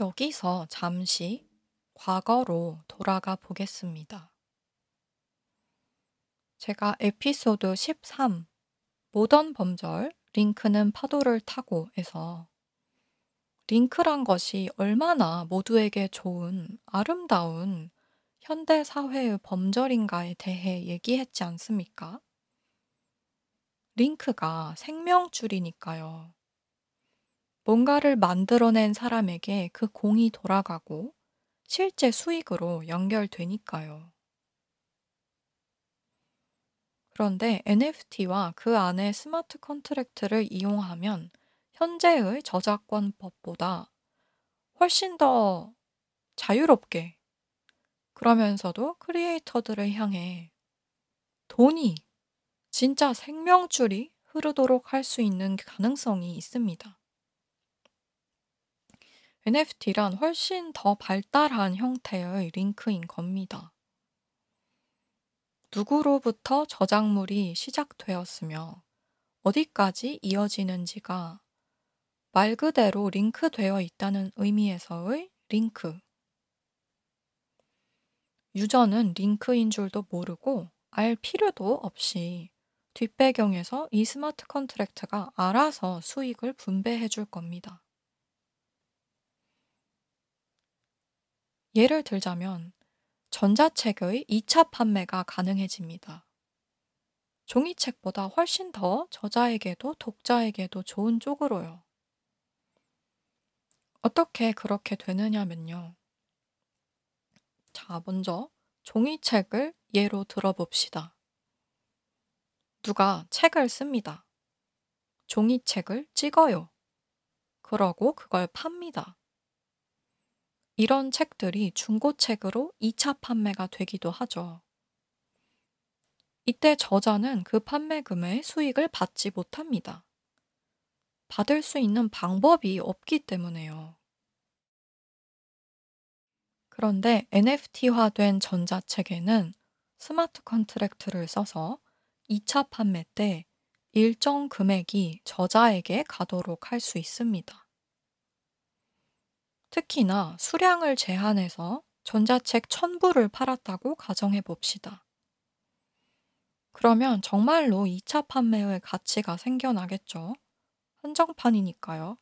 여기서 잠시 과거로 돌아가 보겠습니다. 제가 에피소드 13 모던 범절 링크는 파도를 타고에서 링크란 것이 얼마나 모두에게 좋은 아름다운 현대 사회의 범절인가에 대해 얘기했지 않습니까? 링크가 생명줄이니까요. 뭔가를 만들어낸 사람에게 그 공이 돌아가고 실제 수익으로 연결되니까요. 그런데 NFT와 그 안에 스마트 컨트랙트를 이용하면 현재의 저작권법보다 훨씬 더 자유롭게 그러면서도 크리에이터들을 향해 돈이 진짜 생명줄이 흐르도록 할 수 있는 가능성이 있습니다. NFT란 훨씬 더 발달한 형태의 링크인 겁니다. 누구로부터 저작물이 시작되었으며 어디까지 이어지는지가 말 그대로 링크되어 있다는 의미에서의 링크. 유저는 링크인 줄도 모르고 알 필요도 없이 뒷배경에서 이 smart contract가 알아서 수익을 분배해 줄 겁니다. 예를 들자면 전자책의 2차 판매가 가능해집니다. 종이책보다 훨씬 더 저자에게도 독자에게도 좋은 쪽으로요. 어떻게 그렇게 되느냐면요. 자, 먼저 종이책을 예로 들어봅시다. 누가 책을 씁니다. 종이책을 찍어요. 그러고 그걸 팝니다. 이런 책들이 중고책으로 2차 판매가 되기도 하죠. 이때 저자는 그 판매금의 수익을 받지 못합니다. 받을 수 있는 방법이 없기 때문에요. 그런데 NFT화된 전자책에는 스마트 컨트랙트를 써서 2차 판매 때 일정 금액이 저자에게 가도록 할 수 있습니다. 특히나 수량을 제한해서 전자책 1000부를 팔았다고 가정해 봅시다. 그러면 정말로 2차 판매의 가치가 생겨나겠죠. 한정판이니까요.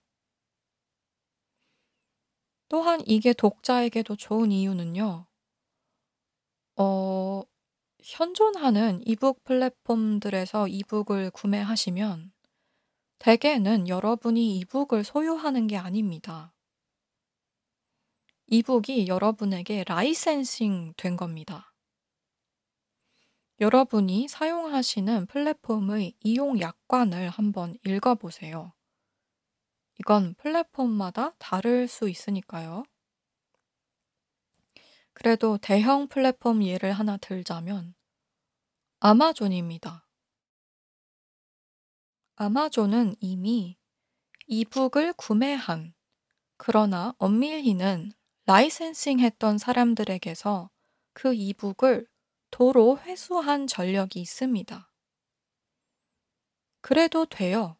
또한 이게 독자에게도 좋은 이유는요. 어, 현존하는 이북 플랫폼들에서 이북을 구매하시면 대개는 여러분이 이북을 소유하는 게 아닙니다. 이북이 여러분에게 라이센싱 된 겁니다. 여러분이 사용하시는 플랫폼의 이용 약관을 한번 읽어보세요. 이건 플랫폼마다 다를 수 있으니까요. 그래도 대형 플랫폼 예를 하나 들자면 아마존입니다. 아마존은 이미 이북을 구매한 그러나 엄밀히는 라이센싱 했던 사람들에게서 그 이북을 도로 회수한 전력이 있습니다. 그래도 돼요.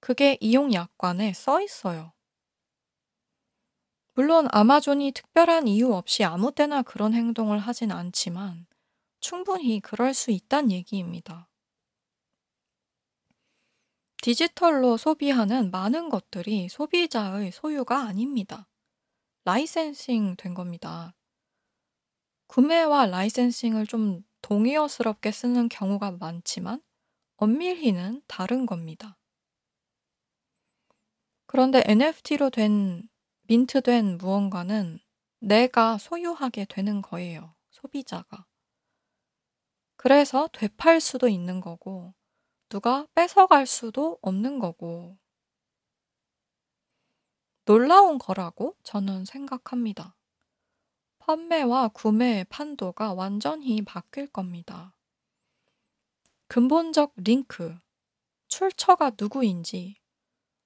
그게 이용 약관에 써 있어요. 물론 아마존이 특별한 이유 없이 아무 때나 그런 행동을 하진 않지만 충분히 그럴 수 있단 얘기입니다. 디지털로 소비하는 많은 것들이 소비자의 소유가 아닙니다. 라이센싱 된 겁니다. 구매와 라이센싱을 좀 동의어스럽게 쓰는 경우가 많지만 엄밀히는 다른 겁니다. 그런데 NFT로 된 민트된 무언가는 내가 소유하게 되는 거예요. 소비자가. 그래서 되팔 수도 있는 거고 누가 뺏어갈 수도 없는 거고 놀라운 거라고 저는 생각합니다. 판매와 구매의 판도가 완전히 바뀔 겁니다. 근본적 링크, 출처가 누구인지,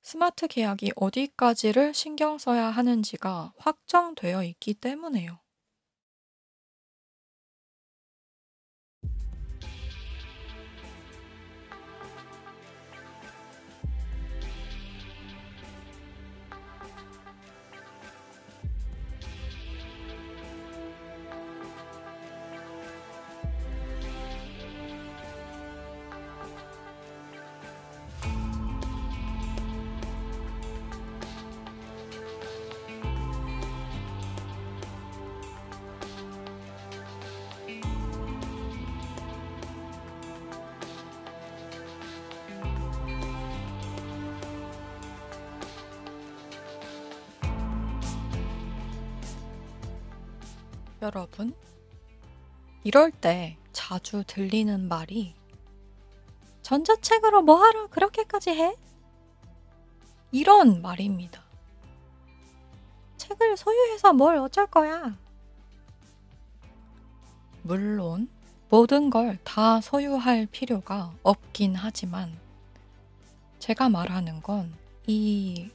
스마트 계약이 어디까지를 신경 써야 하는지가 확정되어 있기 때문에요. 여러분, 이럴 때 자주 들리는 말이 전자책으로 뭐하러 그렇게까지 해? 이런 말입니다. 책을 소유해서 뭘 어쩔 거야? 물론 모든 걸 다 소유할 필요가 없긴 하지만 제가 말하는 건 이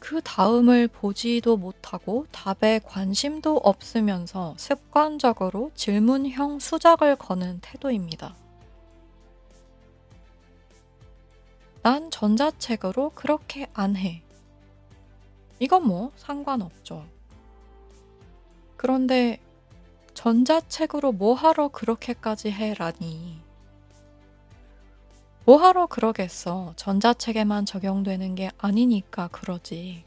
그 다음을 보지도 못하고 답에 관심도 없으면서 습관적으로 질문형 수작을 거는 태도입니다. 난 전자책으로 그렇게 안 해. 이건 뭐 상관없죠. 그런데 전자책으로 뭐하러 그렇게까지 해라니. 뭐하러 그러겠어. 전자책에만 적용되는 게 아니니까 그러지.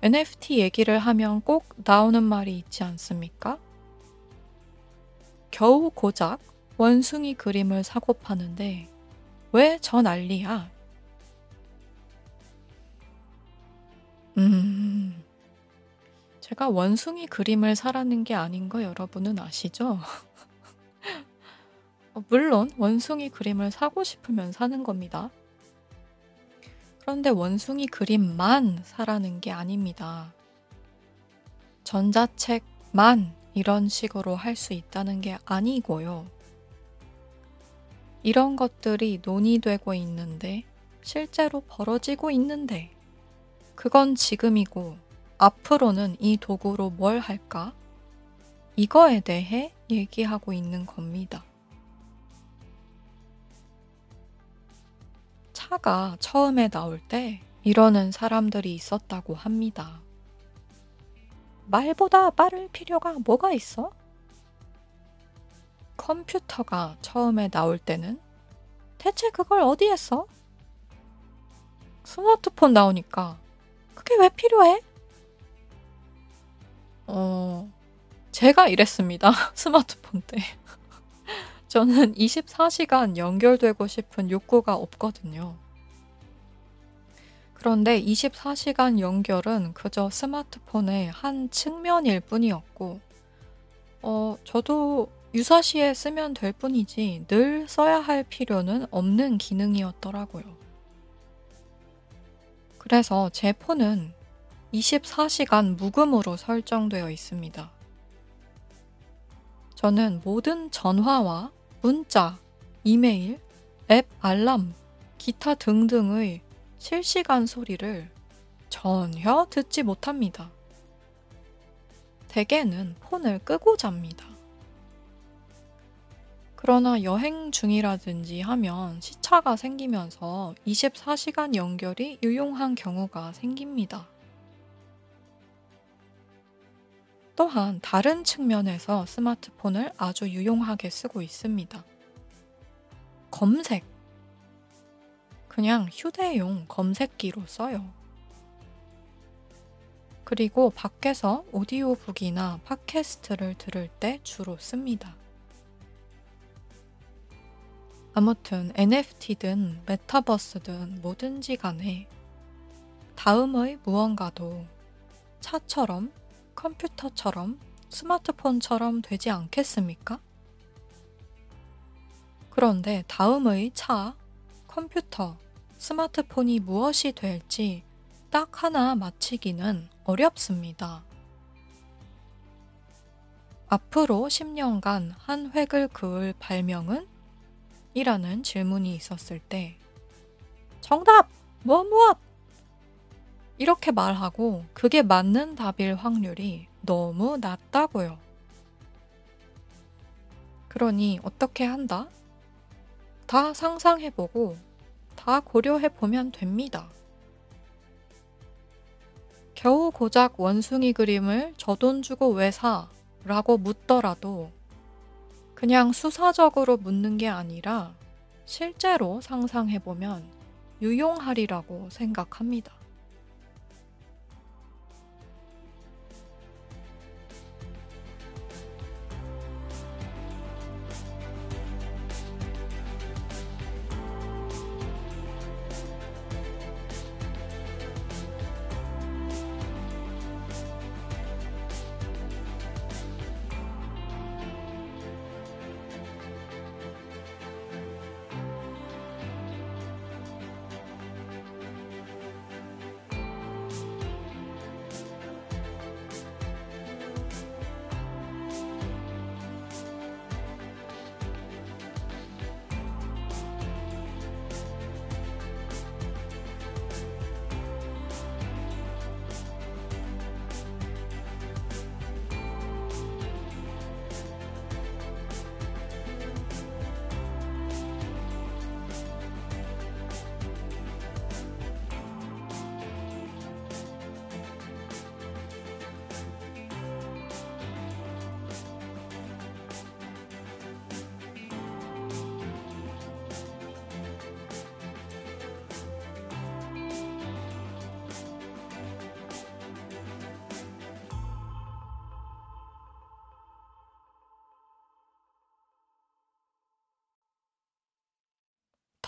NFT 얘기를 하면 꼭 나오는 말이 있지 않습니까? 겨우 고작 원숭이 그림을 사고 파는데 왜 저 난리야? 음, 제가 원숭이 그림을 사라는 게 아닌 거 여러분은 아시죠? 어, 물론 원숭이 그림을 사고 싶으면 사는 겁니다. 그런데 원숭이 그림만 사라는 게 아닙니다. 전자책만 이런 식으로 할 수 있다는 게 아니고요. 이런 것들이 논의되고 있는데, 실제로 벌어지고 있는데, 그건 지금이고, 앞으로는 이 도구로 뭘 할까? 이거에 대해 얘기하고 있는 겁니다. 차가 처음에 나올 때 이러는 사람들이 있었다고 합니다. 말보다 빠를 필요가 뭐가 있어? 컴퓨터가 처음에 나올 때는 대체 그걸 어디에 써? 스마트폰 나오니까 그게 왜 필요해? 어, 제가 이랬습니다. 스마트폰 때. 저는 24시간 연결되고 싶은 욕구가 없거든요. 그런데 24시간 연결은 그저 스마트폰의 한 측면일 뿐이었고, 어, 저도 유사시에 쓰면 될 뿐이지 늘 써야 할 필요는 없는 기능이었더라고요. 그래서 제 폰은 24시간 묵음으로 설정되어 있습니다. 저는 모든 전화와 문자, 이메일, 앱 알람, 기타 등등의 실시간 소리를 전혀 듣지 못합니다. 대개는 폰을 끄고 잡니다. 그러나 여행 중이라든지 하면 시차가 생기면서 24시간 연결이 유용한 경우가 생깁니다. 또한 다른 측면에서 스마트폰을 아주 유용하게 쓰고 있습니다. 검색. 그냥 휴대용 검색기로 써요. 그리고 밖에서 오디오북이나 팟캐스트를 들을 때 주로 씁니다. 아무튼 NFT든 메타버스든 뭐든지 간에 다음의 무언가도 차처럼 컴퓨터처럼 스마트폰처럼 되지 않겠습니까? 그런데 다음의 차, 컴퓨터, 스마트폰이 무엇이 될지 딱 하나 맞히기는 어렵습니다. 앞으로 10년간 한 획을 그을 발명은? 이라는 질문이 있었을 때 정답! 무엇 무엇! 이렇게 말하고 그게 맞는 답일 확률이 너무 낮다고요. 그러니 어떻게 한다? 다 상상해보고 다 고려해보면 됩니다. 겨우 고작 원숭이 그림을 저 돈 주고 왜 사? 라고 묻더라도 그냥 수사적으로 묻는 게 아니라 실제로 상상해보면 유용하리라고 생각합니다.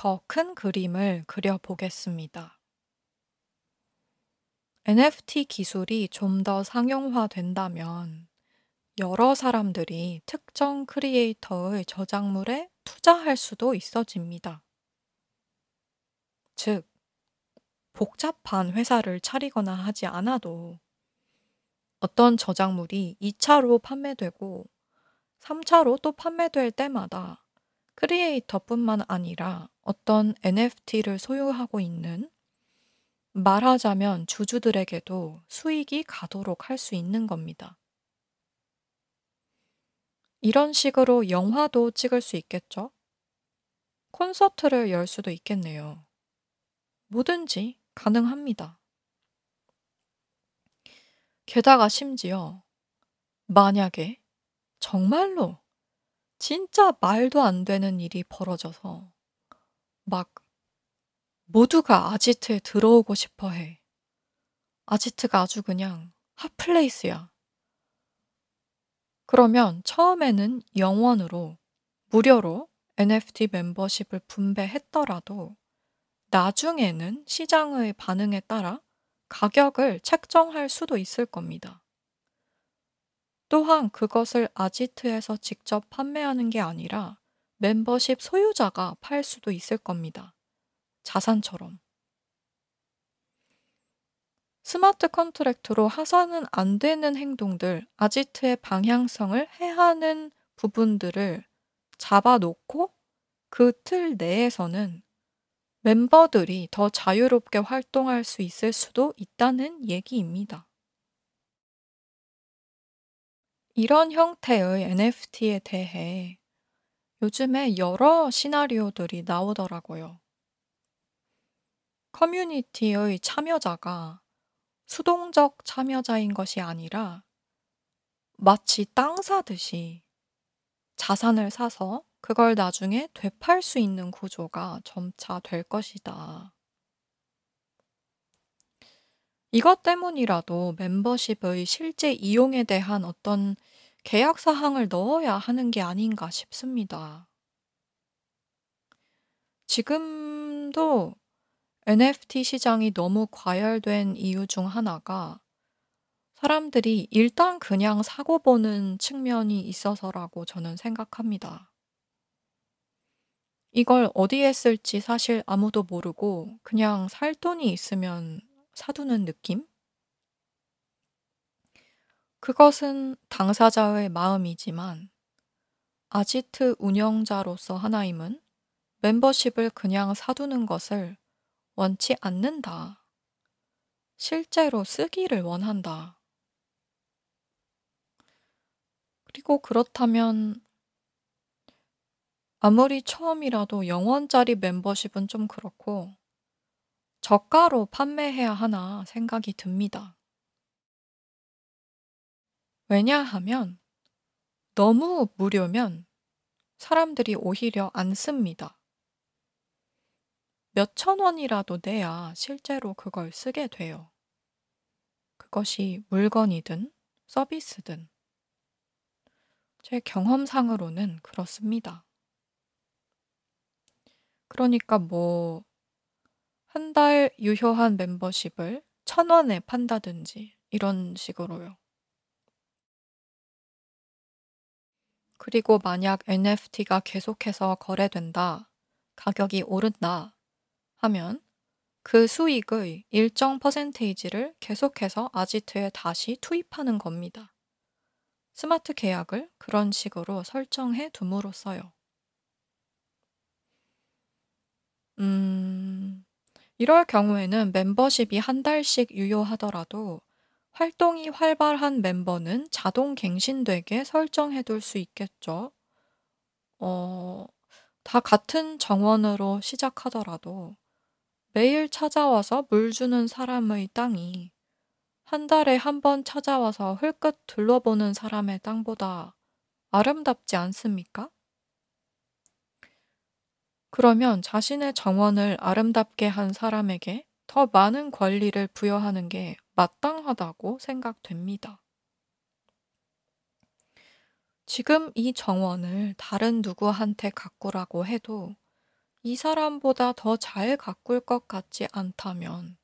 더 큰 그림을 그려보겠습니다. NFT 기술이 좀 더 상용화된다면 여러 사람들이 특정 크리에이터의 저작물에 투자할 수도 있어집니다. 즉, 복잡한 회사를 차리거나 하지 않아도 어떤 저작물이 2차로 판매되고 3차로 또 판매될 때마다 크리에이터뿐만 아니라 어떤 NFT를 소유하고 있는 말하자면 주주들에게도 수익이 가도록 할 수 있는 겁니다. 이런 식으로 영화도 찍을 수 있겠죠? 콘서트를 열 수도 있겠네요. 뭐든지 가능합니다. 게다가 심지어 만약에 정말로 진짜 말도 안 되는 일이 벌어져서 막 모두가 아지트에 들어오고 싶어 해. 아지트가 아주 그냥 핫플레이스야. 그러면 처음에는 영원으로 무료로 NFT 멤버십을 분배했더라도 나중에는 시장의 반응에 따라 가격을 책정할 수도 있을 겁니다. 또한 그것을 아지트에서 직접 판매하는 게 아니라 멤버십 소유자가 팔 수도 있을 겁니다. 자산처럼. 스마트 컨트랙트로 하산은 안 되는 행동들, 아지트의 방향성을 해하는 부분들을 잡아놓고 그 틀 내에서는 멤버들이 더 자유롭게 활동할 수 있을 수도 있다는 얘기입니다. 이런 형태의 NFT에 대해 요즘에 여러 시나리오들이 나오더라고요. 커뮤니티의 참여자가 수동적 참여자인 것이 아니라 마치 땅 사듯이 자산을 사서 그걸 나중에 되팔 수 있는 구조가 점차 될 것이다. 이것 때문이라도 멤버십의 실제 이용에 대한 어떤 계약 사항을 넣어야 하는 게 아닌가 싶습니다. 지금도 NFT 시장이 너무 과열된 이유 중 하나가 사람들이 일단 그냥 사고 보는 측면이 있어서라고 저는 생각합니다. 이걸 어디에 쓸지 사실 아무도 모르고 그냥 살 돈이 있으면 사두는 느낌? 그것은 당사자의 마음이지만 아지트 운영자로서 하나임은 멤버십을 그냥 사두는 것을 원치 않는다. 실제로 쓰기를 원한다. 그리고 그렇다면 아무리 처음이라도 영원짜리 멤버십은 좀 그렇고 저가로 판매해야 하나 생각이 듭니다. 왜냐하면 너무 무료면 사람들이 오히려 안 씁니다. 몇천 원이라도 내야 실제로 그걸 쓰게 돼요. 그것이 물건이든 서비스든. 제 경험상으로는 그렇습니다. 그러니까 뭐, 한 달 유효한 멤버십을 천 원에 판다든지 이런 식으로요. 그리고 만약 NFT가 계속해서 거래된다, 가격이 오른다 하면 그 수익의 일정 퍼센테이지를 계속해서 아지트에 다시 투입하는 겁니다. 스마트 계약을 그런 식으로 설정해 둠으로써요. 음, 이럴 경우에는 멤버십이 한 달씩 유효하더라도 활동이 활발한 멤버는 자동 갱신되게 설정해 둘 수 있겠죠. 어, 다 같은 정원으로 시작하더라도 매일 찾아와서 물 주는 사람의 땅이 한 달에 한 번 찾아와서 흘끗 둘러보는 사람의 땅보다 아름답지 않습니까? 그러면 자신의 정원을 아름답게 한 사람에게 더 많은 권리를 부여하는 게 마땅하다고 생각됩니다. 지금 이 정원을 다른 누구한테 가꾸라고 해도 이 사람보다 더 잘 가꿀 것 같지 않다면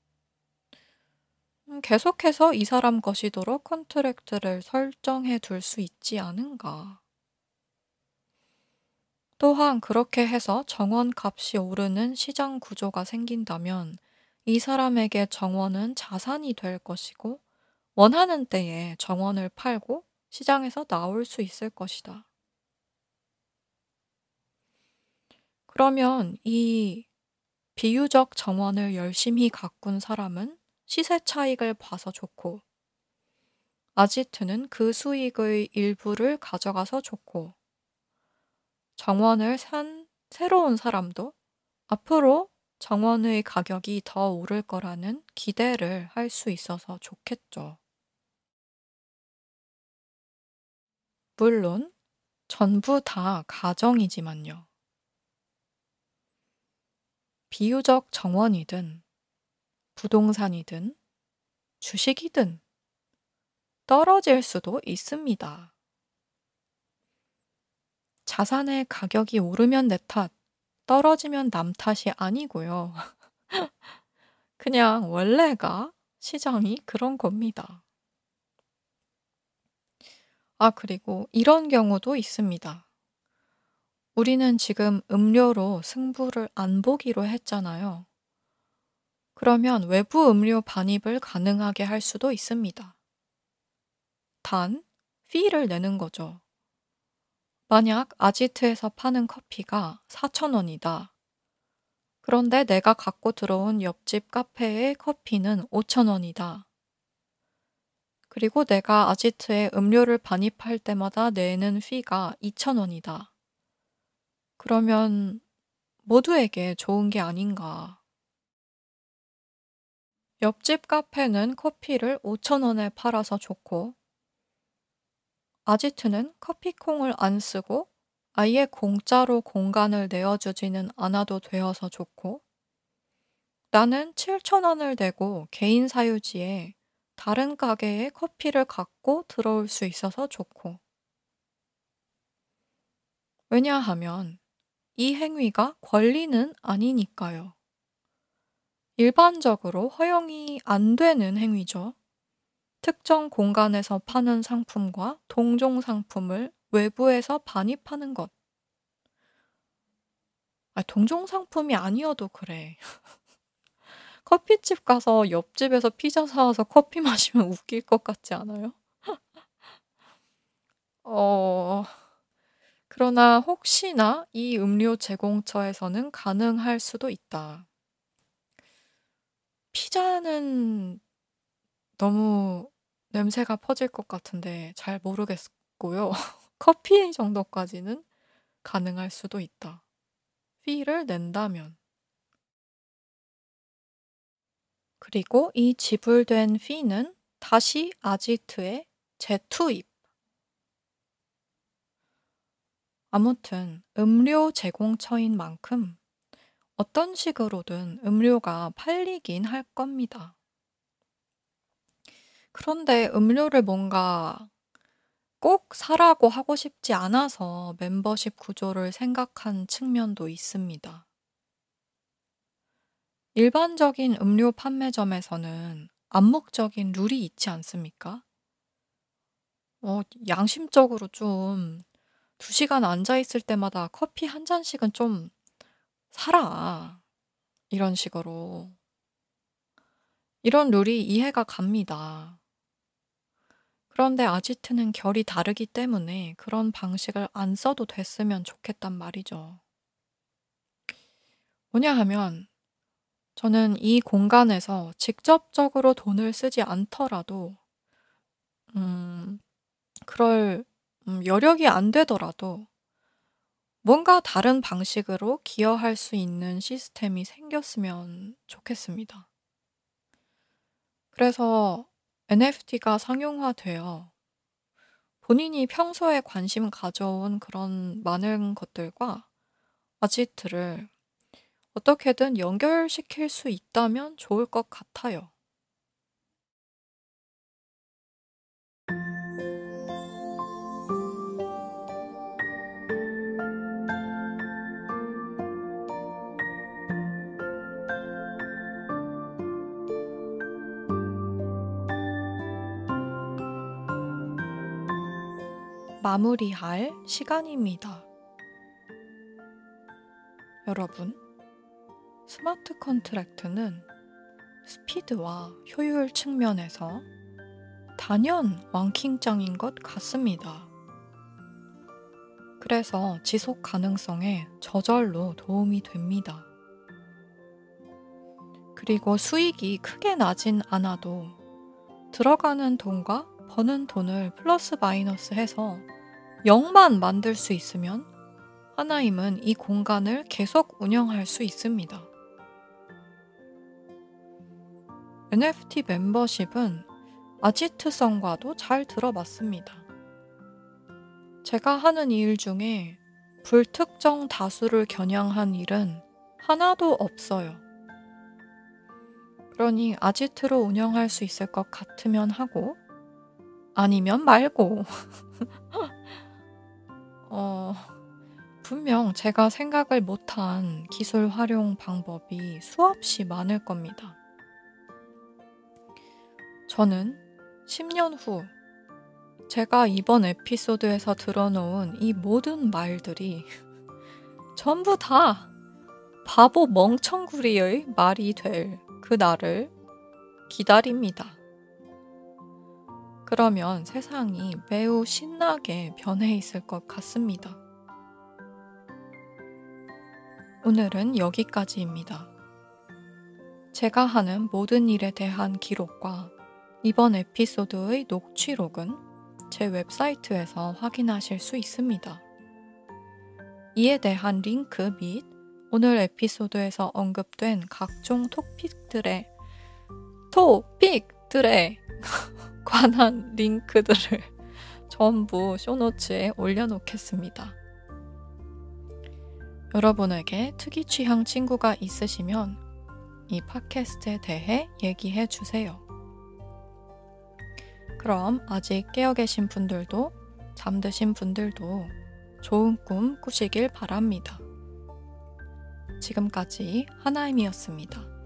음 계속해서 이 사람 것이도록 컨트랙트를 설정해 둘 수 있지 않은가. 또한 그렇게 해서 정원 값이 오르는 시장 구조가 생긴다면 이 사람에게 정원은 자산이 될 것이고 원하는 때에 정원을 팔고 시장에서 나올 수 있을 것이다. 그러면 이 비유적 정원을 열심히 가꾼 사람은 시세 차익을 봐서 좋고 아지트는 그 수익의 일부를 가져가서 좋고 정원을 산 새로운 사람도 앞으로 정원의 가격이 더 오를 거라는 기대를 할 수 있어서 좋겠죠. 물론 전부 다 가정이지만요. 비유적 정원이든 부동산이든 주식이든 떨어질 수도 있습니다. 자산의 가격이 오르면 내 탓, 떨어지면 남 탓이 아니고요. 그냥 원래가 시장이 그런 겁니다. 아 그리고 이런 경우도 있습니다. 우리는 지금 음료로 승부를 안 보기로 했잖아요. 그러면 외부 음료 반입을 가능하게 할 수도 있습니다. 단, fee를 내는 거죠. 만약 아지트에서 파는 커피가 4,000원이다. 그런데 내가 갖고 들어온 옆집 카페의 커피는 5,000원이다. 그리고 내가 아지트에 음료를 반입할 때마다 내는 피가 2,000원이다. 그러면 모두에게 좋은 게 아닌가. 옆집 카페는 커피를 5,000원에 팔아서 좋고, 아지트는 커피콩을 안 쓰고 아예 공짜로 공간을 내어주지는 않아도 되어서 좋고, 나는 7,000원을 내고 개인 사유지에 다른 가게에 커피를 갖고 들어올 수 있어서 좋고. 왜냐하면 이 행위가 권리는 아니니까요. 일반적으로 허용이 안 되는 행위죠. 특정 공간에서 파는 상품과 동종 상품을 외부에서 반입하는 것. 아, 동종 상품이 아니어도 그래. 커피집 가서 옆집에서 피자 사와서 커피 마시면 웃길 것 같지 않아요? 어, 그러나 혹시나 이 음료 제공처에서는 가능할 수도 있다. 피자는 너무 냄새가 퍼질 것 같은데 잘 모르겠고요. 커피 정도까지는 가능할 수도 있다. fee를 낸다면. 그리고 이 지불된 fee는 다시 아지트에 재투입. 아무튼 음료 제공처인 만큼 어떤 식으로든 음료가 팔리긴 할 겁니다. 그런데 음료를 뭔가 꼭 사라고 하고 싶지 않아서 멤버십 구조를 생각한 측면도 있습니다. 일반적인 음료 판매점에서는 암묵적인 룰이 있지 않습니까? 어, 양심적으로 좀 2시간 앉아 있을 때마다 커피 한 잔씩은 좀 사라. 이런 식으로. 이런 룰이 이해가 갑니다. 그런데 아지트는 결이 다르기 때문에 그런 방식을 안 써도 됐으면 좋겠단 말이죠. 뭐냐 하면 저는 이 공간에서 직접적으로 돈을 쓰지 않더라도 음 그럴 음 여력이 안 되더라도 뭔가 다른 방식으로 기여할 수 있는 시스템이 생겼으면 좋겠습니다. 그래서 NFT가 상용화되어 본인이 평소에 관심 가져온 그런 많은 것들과 아지트를 어떻게든 연결시킬 수 있다면 좋을 것 같아요. 마무리할 시간입니다. 여러분, 스마트 컨트랙트는 스피드와 효율 측면에서 단연 왕킹짱인 것 같습니다. 그래서 지속 가능성에 저절로 도움이 됩니다. 그리고 수익이 크게 나진 않아도 들어가는 돈과 버는 돈을 플러스 마이너스 해서 0만 만들 수 있으면 하나임은 이 공간을 계속 운영할 수 있습니다. NFT 멤버십은 아지트성과도 잘 들어맞습니다. 제가 하는 일 중에 불특정 다수를 겨냥한 일은 하나도 없어요. 그러니 아지트로 운영할 수 있을 것 같으면 하고, 아니면 말고. 어, 분명 제가 생각을 못한 기술 활용 방법이 수없이 많을 겁니다. 저는 10년 후 제가 이번 에피소드에서 들어놓은 이 모든 말들이 전부 다 바보 멍청구리의 말이 될 그 날을 기다립니다. 그러면 세상이 매우 신나게 변해 있을 것 같습니다. 오늘은 여기까지입니다. 제가 하는 모든 일에 대한 기록과 이번 에피소드의 녹취록은 제 웹사이트에서 확인하실 수 있습니다. 이에 대한 링크 및 오늘 에피소드에서 언급된 각종 토픽들의 토픽들의 관한 링크들을 전부 쇼노츠에 올려놓겠습니다. 여러분에게 특이 취향 친구가 있으시면 이 팟캐스트에 대해 얘기해 주세요. 그럼 아직 깨어 계신 분들도 잠드신 분들도 좋은 꿈 꾸시길 바랍니다. 지금까지 하나임이었습니다.